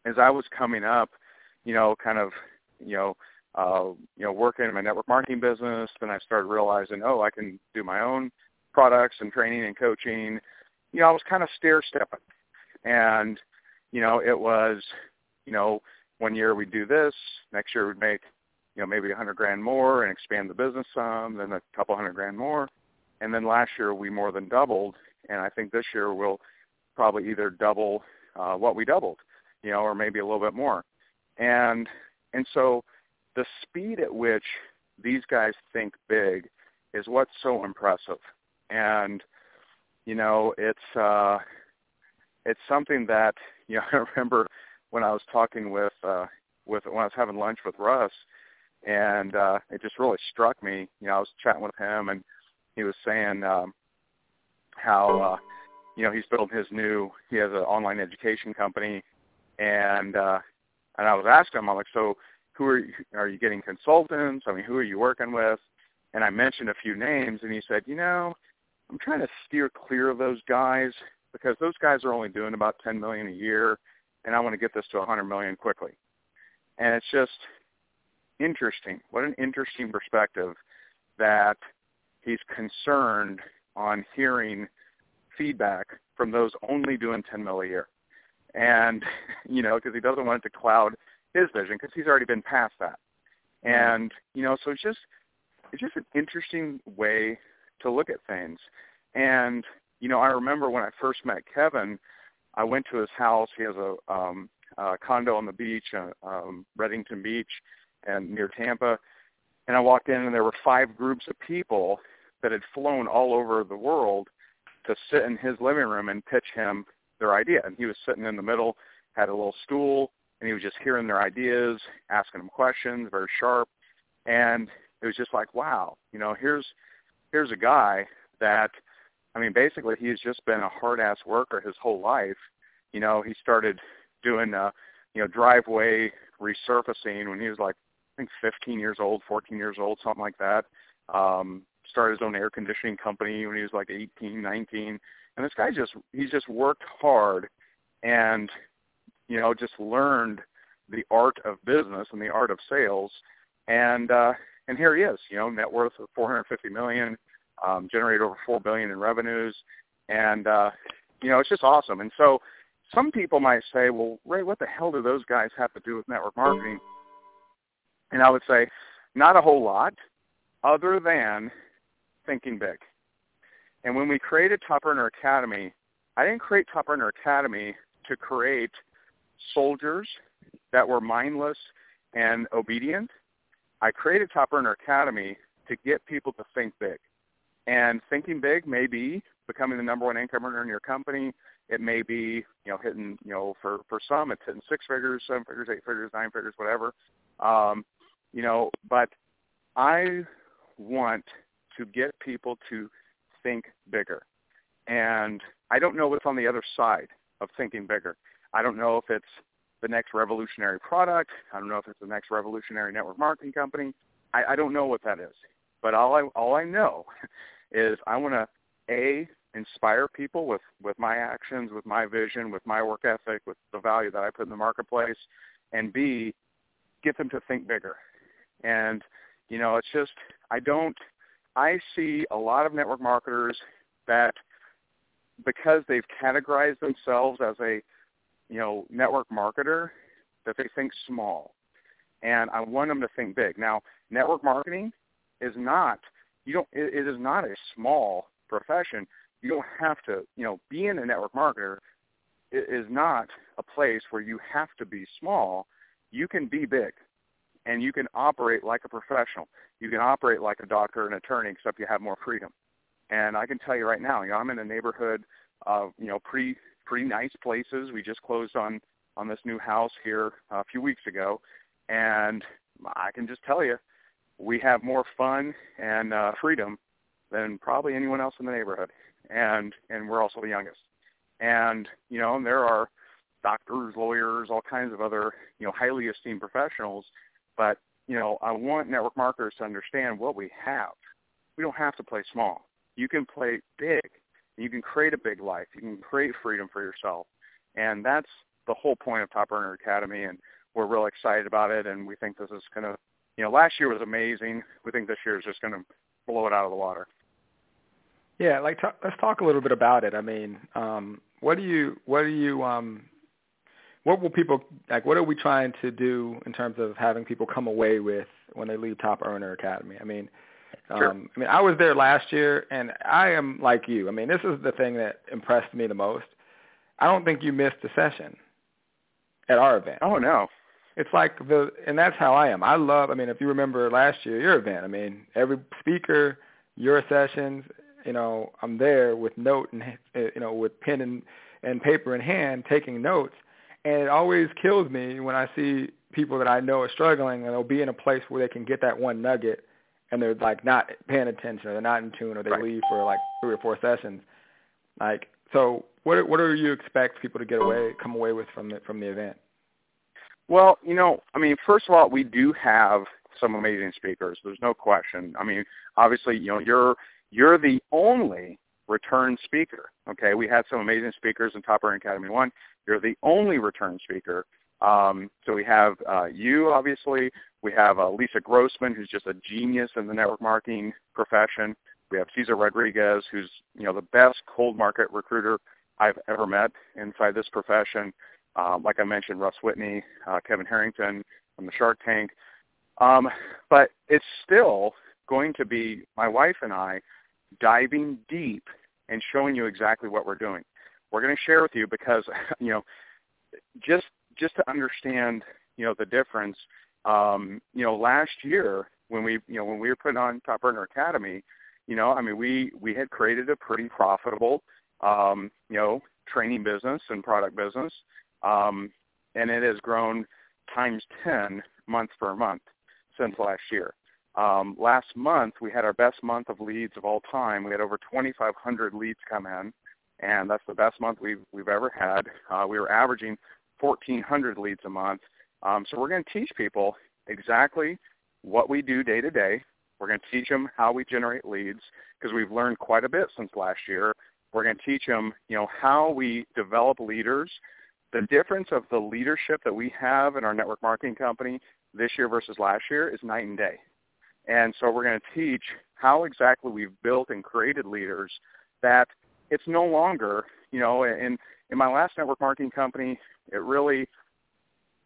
as I was coming up you know kind of you know uh you know working in my network marketing business then I started realizing oh I can do my own products and training and coaching you know I was kind of stair stepping and you know it was you know one year we'd do this next year we'd make you know, maybe a hundred grand more and expand the business some, then a couple hundred grand more. And then last year we more than doubled and I think this year we'll probably either double uh what we doubled, you know, or maybe a little bit more. And and so the speed at which these guys think big is what's so impressive. And you know, it's uh it's something that, you know, I remember when I was talking with uh with when I was having lunch with Russ and uh it just really struck me. You know, I was chatting with him and he was saying um how uh you know, he's built his new he has an online education company and uh and I was asking him, I'm like, so who are you, are you getting consultants? I mean, who are you working with? And I mentioned a few names, and he said, you know, I'm trying to steer clear of those guys because those guys are only doing about 10 million a year, and I want to get this to 100 million quickly. And it's just interesting. What an interesting perspective that he's concerned on hearing feedback from those only doing 10 mil a year. And, you know, because he doesn't want it to cloud his vision because he's already been past that. And, you know, so it's just, it's just an interesting way to look at things. And, you know, I remember when I first met Kevin, I went to his house. He has a, um, a condo on the beach, uh, um, Redington Beach, and near Tampa. And I walked in, and there were five groups of people that had flown all over the world to sit in his living room and pitch him their idea. And he was sitting in the middle, had a little stool, and he was just hearing their ideas, asking them questions, very sharp. And it was just like, wow, you know, here's here's a guy that, I mean, basically he's just been a hard ass worker his whole life. You know, he started doing, uh, you know, driveway resurfacing when he was like, I think 15 years old, 14 years old, something like that. Um, started his own air conditioning company when he was like 18, 19. And this guy just, he's just worked hard and, you know, just learned the art of business and the art of sales. And, uh, and here he is, you know, net worth of 450 million, um, generated over four billion in revenues, and uh, you know, it's just awesome. And so, some people might say, well, Ray, what the hell do those guys have to do with network marketing? And I would say, not a whole lot, other than thinking big. And when we created Top Earner Academy, I didn't create Top Earner Academy to create soldiers that were mindless and obedient. I created Top Earner Academy to get people to think big. And thinking big may be becoming the number one income earner in your company. It may be, you know, hitting, you know, for for some it's hitting six figures, seven figures, eight figures, nine figures, whatever. Um, you know, but I want to get people to think bigger. And I don't know what's on the other side of thinking bigger. I don't know if it's the next revolutionary product. I don't know if it's the next revolutionary network marketing company. I, I don't know what that is. But all I all I know is I want to a inspire people with with my actions, with my vision, with my work ethic, with the value that I put in the marketplace, and b get them to think bigger. And you know, it's just I don't I see a lot of network marketers that because they've categorized themselves as a you know, network marketer that they think small. And I want them to think big. Now, network marketing is not you don't it, it is not a small profession. You don't have to, you know, being a network marketer is not a place where you have to be small. You can be big and you can operate like a professional. You can operate like a doctor and attorney except you have more freedom. And I can tell you right now, you know, I'm in a neighborhood of, you know, pretty pretty nice places. We just closed on on this new house here a few weeks ago, and I can just tell you, we have more fun and uh, freedom than probably anyone else in the neighborhood, and and we're also the youngest. And you know, and there are doctors, lawyers, all kinds of other you know highly esteemed professionals, but you know, I want network marketers to understand what we have. We don't have to play small. You can play big you can create a big life. You can create freedom for yourself. And that's the whole point of Top Earner Academy. And we're real excited about it. And we think this is going to, you know, last year was amazing. We think this year is just going to blow it out of the water. Yeah, like t- let's talk a little bit about it. I mean, um, what do you, what do you, um, what will people like? What are we trying to do in terms of having people come away with when they leave Top Earner Academy? I mean, Sure. Um, I mean, I was there last year, and I am like you. I mean, this is the thing that impressed me the most. I don't think you missed a session at our event. Oh no. It's like the, and that's how I am. I love. I mean, if you remember last year, your event. I mean, every speaker, your sessions, you know, I'm there with note and you know with pen and and paper in hand taking notes, and it always kills me when I see people that I know are struggling and they'll be in a place where they can get that one nugget and they're like not paying attention or they're not in tune or they right. leave for like three or four sessions. Like so what what do you expect people to get away come away with from the from the event? Well, you know, I mean, first of all, we do have some amazing speakers. There's no question. I mean, obviously, you know, you're you're the only return speaker. Okay, we had some amazing speakers in Top Earner Academy One. You're the only return speaker. Um, so we have uh, you, obviously. We have uh, Lisa Grossman, who's just a genius in the network marketing profession. We have Cesar Rodriguez, who's you know the best cold market recruiter I've ever met inside this profession. Um, like I mentioned, Russ Whitney, uh, Kevin Harrington from the Shark Tank. Um, but it's still going to be my wife and I diving deep and showing you exactly what we're doing. We're going to share with you because you know just just to understand you know the difference. Um, you know, last year when we you know when we were putting on Top Earner Academy, you know, I mean we we had created a pretty profitable um, you know training business and product business, um, and it has grown times 10 month for month since last year. Um, last month, we had our best month of leads of all time. We had over 2,500 leads come in, and that's the best month we've, we've ever had. Uh, we were averaging 1,400 leads a month. Um, so we're going to teach people exactly what we do day to day. We're going to teach them how we generate leads because we've learned quite a bit since last year. We're going to teach them, you know, how we develop leaders. The difference of the leadership that we have in our network marketing company this year versus last year is night and day. And so we're going to teach how exactly we've built and created leaders that it's no longer, you know, in, in my last network marketing company, it really,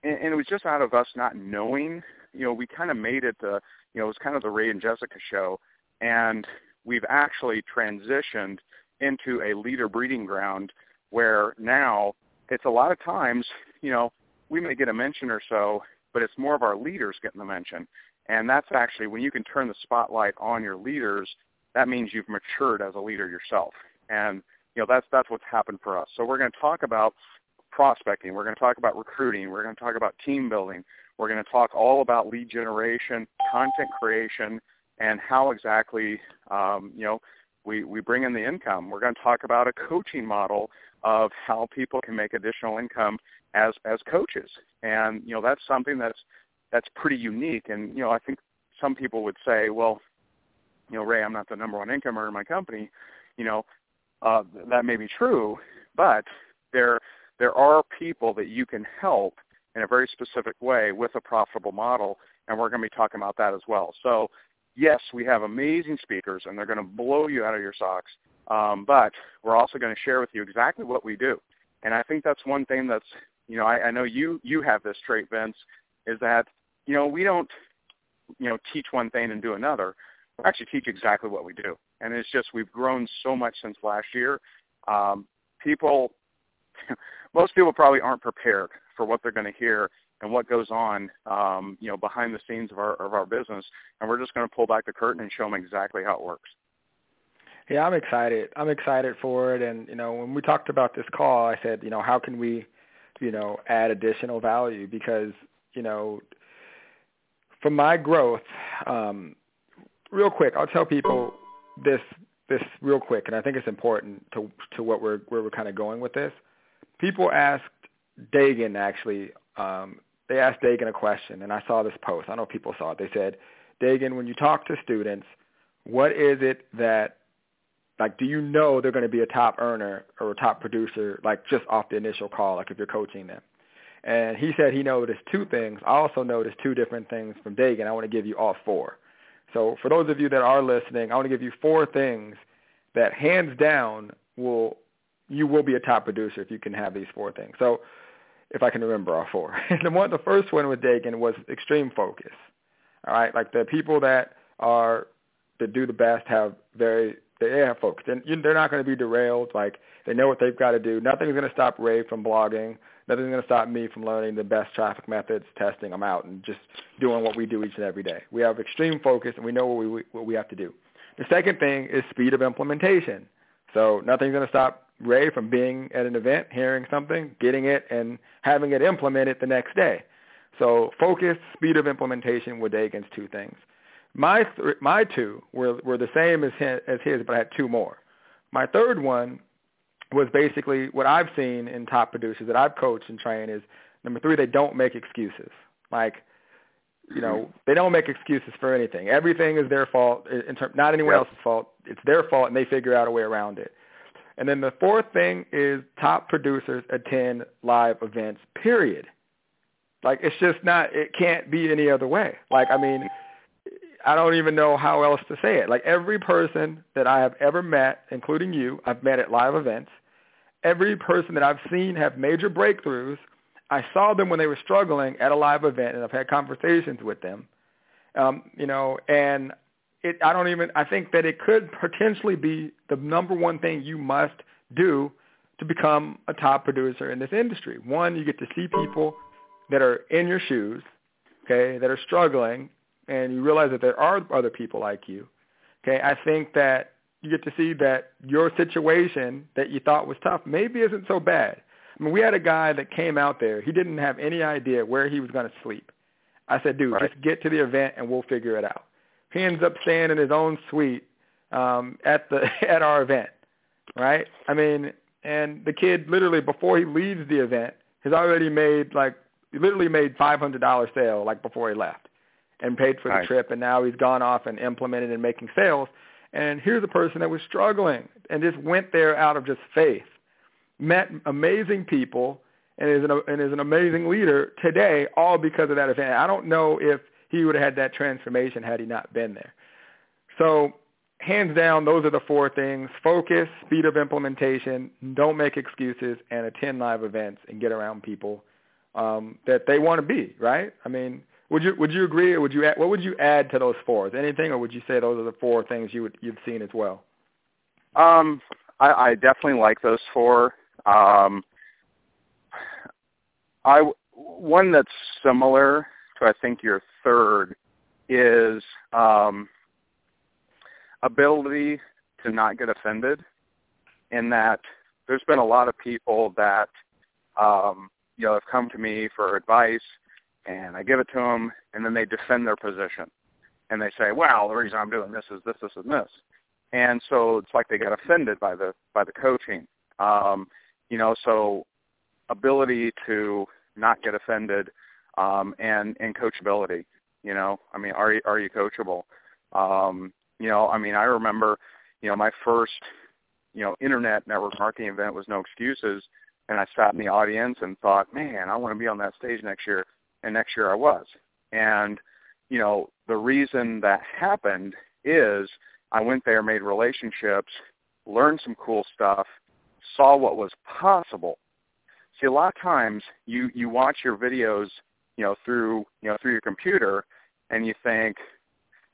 and, and it was just out of us not knowing, you know, we kind of made it the, you know, it was kind of the Ray and Jessica show. And we've actually transitioned into a leader breeding ground where now it's a lot of times, you know, we may get a mention or so, but it's more of our leaders getting the mention. And that's actually when you can turn the spotlight on your leaders, that means you've matured as a leader yourself. And you know that's that's what's happened for us. So we're going to talk about prospecting. We're going to talk about recruiting. We're going to talk about team building. We're going to talk all about lead generation, content creation, and how exactly um, you know we we bring in the income. We're going to talk about a coaching model of how people can make additional income as as coaches. And you know that's something that's that's pretty unique. And you know, I think some people would say, well, you know, Ray, I'm not the number one income earner in my company. You know, uh, that may be true, but there there are people that you can help in a very specific way with a profitable model, and we're going to be talking about that as well. So, yes, we have amazing speakers, and they're going to blow you out of your socks. Um, but we're also going to share with you exactly what we do, and I think that's one thing that's you know I, I know you you have this trait, Vince, is that you know, we don't, you know, teach one thing and do another. We actually teach exactly what we do. And it's just we've grown so much since last year. Um, people, most people probably aren't prepared for what they're going to hear and what goes on, um, you know, behind the scenes of our of our business. And we're just going to pull back the curtain and show them exactly how it works. Yeah, I'm excited. I'm excited for it. And you know, when we talked about this call, I said, you know, how can we, you know, add additional value because you know for my growth, um, real quick, I'll tell people this this real quick, and I think it's important to to what we're where we're kind of going with this. People asked Dagan actually. Um, they asked Dagan a question, and I saw this post. I know people saw it. They said, Dagan, when you talk to students, what is it that like do you know they're going to be a top earner or a top producer like just off the initial call like if you're coaching them and he said he noticed two things. I also noticed two different things from Dagan. I want to give you all four. So for those of you that are listening, I want to give you four things that hands down will you will be a top producer if you can have these four things. So if I can remember all four. the one the first one with Dagan was extreme focus. All right, like the people that are that do the best have very they have focus. And they're not going to be derailed. Like they know what they've got to do. Nothing's going to stop Ray from blogging. Nothing's going to stop me from learning the best traffic methods, testing them out, and just doing what we do each and every day. We have extreme focus, and we know what we what we have to do. The second thing is speed of implementation. So nothing's going to stop Ray from being at an event, hearing something, getting it, and having it implemented the next day. So focus, speed of implementation were Dagan's two things. My th- my two were were the same as his, as his, but I had two more. My third one was basically what I've seen in top producers that I've coached and trained is number three, they don't make excuses. Like, you know, mm-hmm. they don't make excuses for anything. Everything is their fault. In term, not anyone yep. else's fault. It's their fault, and they figure out a way around it. And then the fourth thing is top producers attend live events. Period. Like it's just not. It can't be any other way. Like I mean, I don't even know how else to say it. Like every person that I have ever met, including you, I've met at live events. Every person that I've seen have major breakthroughs, I saw them when they were struggling at a live event, and I've had conversations with them. Um, you know, and it, I don't even. I think that it could potentially be the number one thing you must do to become a top producer in this industry. One, you get to see people that are in your shoes, okay, that are struggling, and you realize that there are other people like you, okay, I think that you get to see that your situation that you thought was tough maybe isn't so bad. I mean, we had a guy that came out there. He didn't have any idea where he was going to sleep. I said, dude, right. just get to the event and we'll figure it out. He ends up staying in his own suite um, at the at our event, right? I mean, and the kid literally before he leaves the event has already made like he literally made five hundred dollar sale like before he left and paid for the right. trip and now he's gone off and implemented and making sales and here's a person that was struggling and just went there out of just faith met amazing people and is an and is an amazing leader today all because of that event i don't know if he would have had that transformation had he not been there so hands down those are the four things focus speed of implementation don't make excuses and attend live events and get around people um, that they want to be, right? I mean, would you would you agree, or would you add, what would you add to those four? Anything, or would you say those are the four things you would you've seen as well? Um, I, I definitely like those four. Um, I one that's similar to I think your third is um, ability to not get offended. In that there's been a lot of people that um, you know have come to me for advice, and I give it to them, and then they defend their position, and they say, "Well, the reason I'm doing this is this, this, and this," and so it's like they get offended by the by the coaching. Um, you know, so ability to not get offended um, and and coachability. You know, I mean, are you are you coachable? Um, you know, I mean, I remember, you know, my first, you know, internet network marketing event was no excuses, and I sat in the audience and thought, man, I want to be on that stage next year. And next year I was. And, you know, the reason that happened is I went there, made relationships, learned some cool stuff, saw what was possible. See, a lot of times you you watch your videos, you know, through you know through your computer, and you think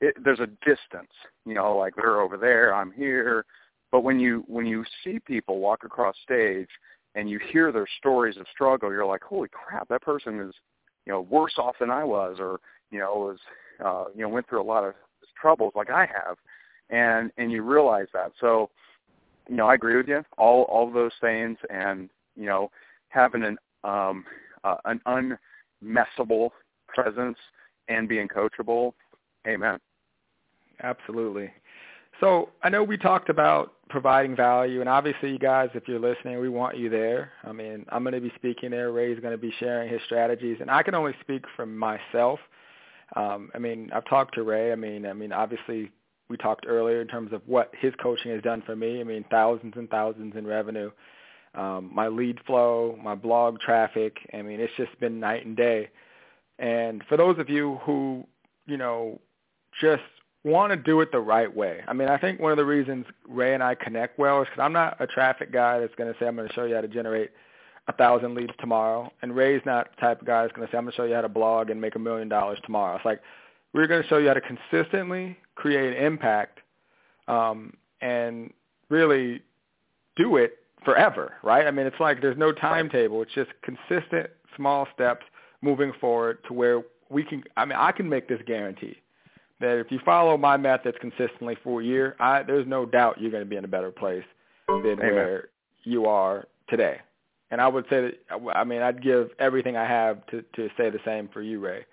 it, there's a distance, you know, like they're over there, I'm here. But when you when you see people walk across stage and you hear their stories of struggle, you're like, holy crap, that person is, you know, worse off than I was, or you know, was, uh, you know, went through a lot of troubles like I have, and and you realize that. So, you know, I agree with you, all all of those things, and you know, having an um, uh, an unmessable presence and being coachable. Amen. Absolutely. So I know we talked about providing value, and obviously, you guys, if you're listening, we want you there. I mean, I'm going to be speaking there. Ray's going to be sharing his strategies, and I can only speak from myself. Um, I mean, I've talked to Ray. I mean, I mean, obviously, we talked earlier in terms of what his coaching has done for me. I mean, thousands and thousands in revenue. Um, my lead flow, my blog traffic. I mean, it's just been night and day. And for those of you who, you know, just want to do it the right way. I mean, I think one of the reasons Ray and I connect well is because I'm not a traffic guy that's going to say I'm going to show you how to generate a thousand leads tomorrow, and Ray's not the type of guy that's going to say I'm going to show you how to blog and make a million dollars tomorrow. It's like we're going to show you how to consistently create impact um, and really do it forever, right? I mean, it's like there's no timetable. It's just consistent small steps moving forward to where we can. I mean, I can make this guarantee that if you follow my methods consistently for a year, I, there's no doubt you're going to be in a better place than Amen. where you are today. And I would say that I mean I'd give everything I have to to say the same for you, Ray.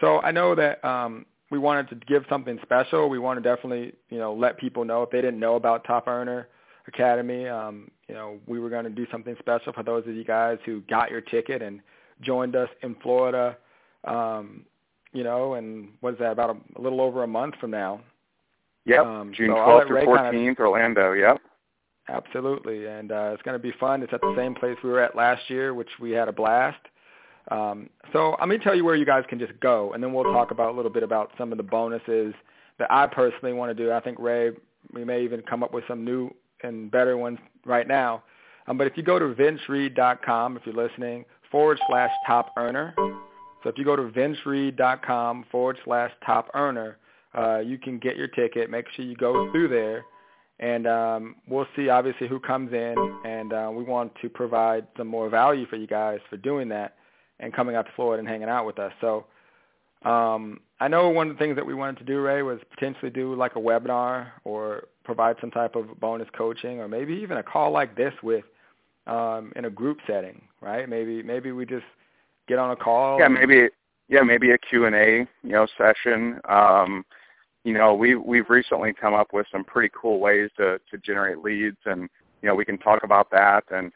So I know that um, we wanted to give something special. We want to definitely you know let people know if they didn't know about Top Earner Academy. Um, you know we were going to do something special for those of you guys who got your ticket and joined us in Florida. Um, you know, and what is that? About a, a little over a month from now. Yep, Um, June so 12th let through kinda- 14th, Orlando. Yep. Absolutely, and uh, it's going to be fun. It's at the same place we were at last year, which we had a blast. Um, so I'm going to tell you where you guys can just go, and then we'll talk about a little bit about some of the bonuses that I personally want to do. I think Ray, we may even come up with some new and better ones right now. Um, but if you go to vincereed.com, if you're listening, forward slash top earner. So if you go to vincereed.com forward slash top earner, uh, you can get your ticket. Make sure you go through there and um, we'll see obviously who comes in, and uh, we want to provide some more value for you guys for doing that and coming out to Florida and hanging out with us. So um, I know one of the things that we wanted to do, Ray, was potentially do like a webinar or provide some type of bonus coaching, or maybe even a call like this with um, in a group setting, right? Maybe maybe we just get on a call. Yeah, maybe yeah, maybe a Q and A, you know, session. Um, you know, we we've recently come up with some pretty cool ways to to generate leads, and you know, we can talk about that. And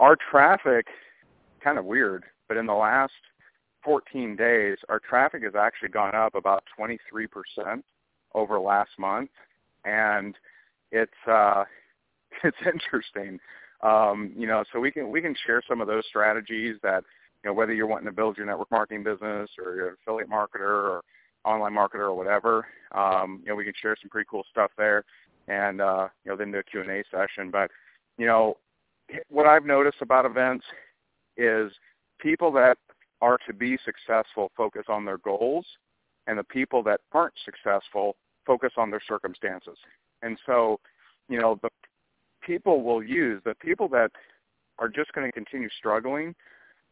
our traffic, kind of weird, but in the last 14 days, our traffic has actually gone up about 23% over last month, and it's uh, it's interesting. Um, you know, so we can we can share some of those strategies that you know whether you're wanting to build your network marketing business or you're an affiliate marketer or online marketer or whatever. Um, you know, we can share some pretty cool stuff there, and uh, you know, then do a Q and A session. But you know, what I've noticed about events is people that are to be successful focus on their goals, and the people that aren't successful focus on their circumstances. And so, you know, the people will use the people that are just going to continue struggling.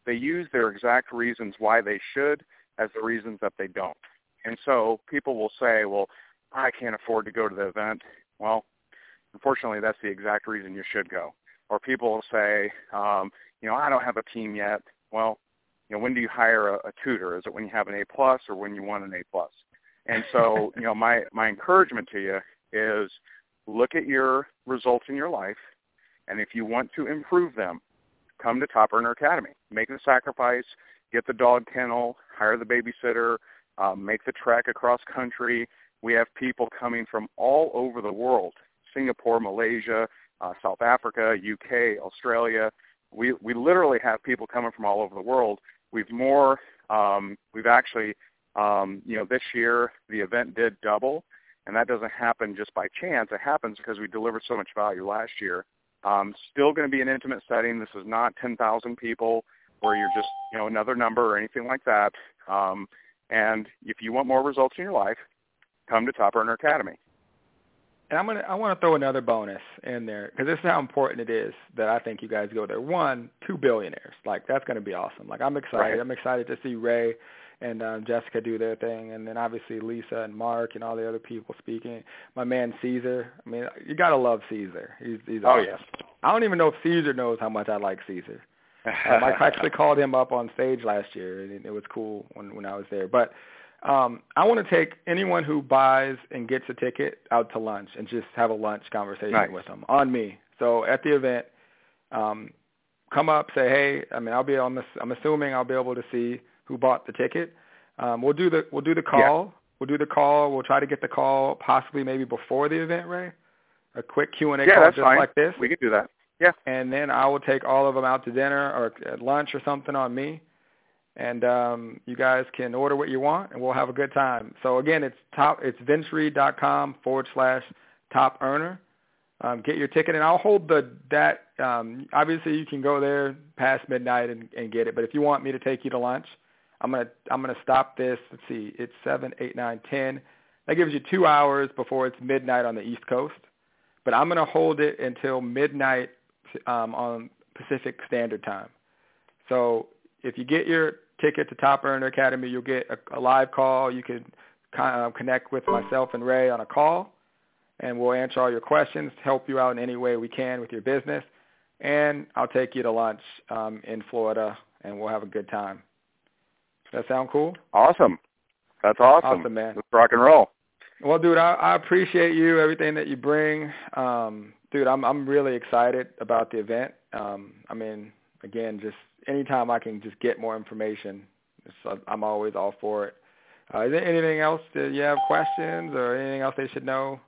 They use their exact reasons why they should as the reasons that they don't. And so people will say, well, I can't afford to go to the event. Well, unfortunately, that's the exact reason you should go. Or people will say, um, you know, I don't have a team yet. Well, you know, when do you hire a, a tutor? Is it when you have an A plus or when you want an A plus? And so, you know, my my encouragement to you is look at your results in your life, and if you want to improve them, come to Top Earner Academy. Make the sacrifice, get the dog kennel, hire the babysitter, um, make the trek across country. We have people coming from all over the world: Singapore, Malaysia, uh, South Africa, UK, Australia. We we literally have people coming from all over the world. We've more. Um, we've actually, um, you know, this year the event did double, and that doesn't happen just by chance. It happens because we delivered so much value last year. Um, still going to be an intimate setting. This is not 10,000 people where you're just, you know, another number or anything like that. Um, and if you want more results in your life, come to Top Earner Academy. And I'm gonna I want to throw another bonus in there because this is how important it is that I think you guys go there. One, two billionaires, like that's gonna be awesome. Like I'm excited. Right. I'm excited to see Ray and um, Jessica do their thing, and then obviously Lisa and Mark and all the other people speaking. My man Caesar. I mean, you gotta love Caesar. He's he's Oh awesome. yes. I don't even know if Caesar knows how much I like Caesar. Um, I actually called him up on stage last year, and it was cool when when I was there. But um, I want to take anyone who buys and gets a ticket out to lunch and just have a lunch conversation Nice. with them on me. So at the event, um, come up, say, hey. I mean, I'll be on this. I'm assuming I'll be able to see who bought the ticket. Um, we'll do the we'll do the call. We'll do the call. We'll try to get the call possibly maybe before the event, Ray. A quick Q and A yeah, call just fine. like this We can do that. Yeah. and then I will take all of them out to dinner or at lunch or something on me. And um, you guys can order what you want, and we'll have a good time. So again, it's top. It's vincereed.com forward slash top earner. Um, get your ticket, and I'll hold the that. Um, obviously, you can go there past midnight and, and get it. But if you want me to take you to lunch, I'm gonna I'm gonna stop this. Let's see, it's seven, eight, nine, ten. That gives you two hours before it's midnight on the East Coast. But I'm gonna hold it until midnight um, on Pacific Standard Time. So if you get your ticket to Top Earner Academy, you'll get a, a live call. You can uh, connect with myself and Ray on a call, and we'll answer all your questions, help you out in any way we can with your business, and I'll take you to lunch um, in Florida, and we'll have a good time. That sound cool? Awesome. That's awesome. Awesome, man. Let's rock and roll. Well, dude, I, I appreciate you, everything that you bring. Um, dude, I'm I'm really excited about the event. Um, I mean, again, just anytime I can just get more information, I'm always all for it. Uh, is there anything else that you have questions or anything else they should know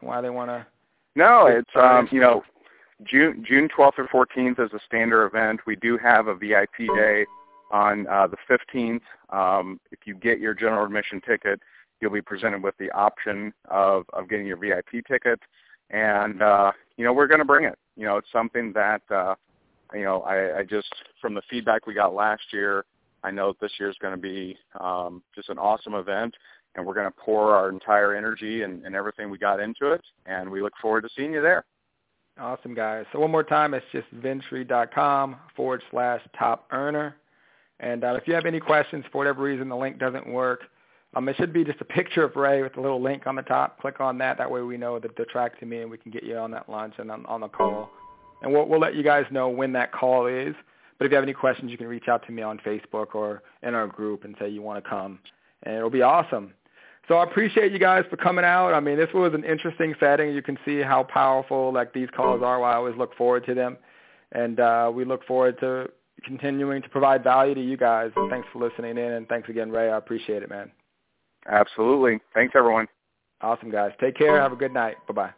why they want to? No, it's um, you know, June June 12th or 14th is a standard event. We do have a VIP day on uh, the 15th. Um, if you get your general admission ticket, you'll be presented with the option of of getting your VIP ticket, and uh, you know we're going to bring it. You know, it's something that uh, you know I, I just from the feedback we got last year I know this year is going to be um, just an awesome event, and we're going to pour our entire energy and, and everything we got into it, and we look forward to seeing you there. Awesome, guys. So one more time, it's just vintree.com forward slash top earner. And uh, if you have any questions for whatever reason the link doesn't work, um, it should be just a picture of Ray with a little link on the top. Click on that. That way we know that to track to me and we can get you on that lunch and on, on the call. And we'll, we'll let you guys know when that call is. But if you have any questions, you can reach out to me on Facebook or in our group and say you want to come, and it'll be awesome. So I appreciate you guys for coming out. I mean, this was an interesting setting. You can see how powerful like these calls are. I always look forward to them, and uh, we look forward to continuing to provide value to you guys. And thanks for listening in, and thanks again, Ray. I appreciate it, man. Absolutely. Thanks, everyone. Awesome, guys. Take care. Have a good night. Bye-bye.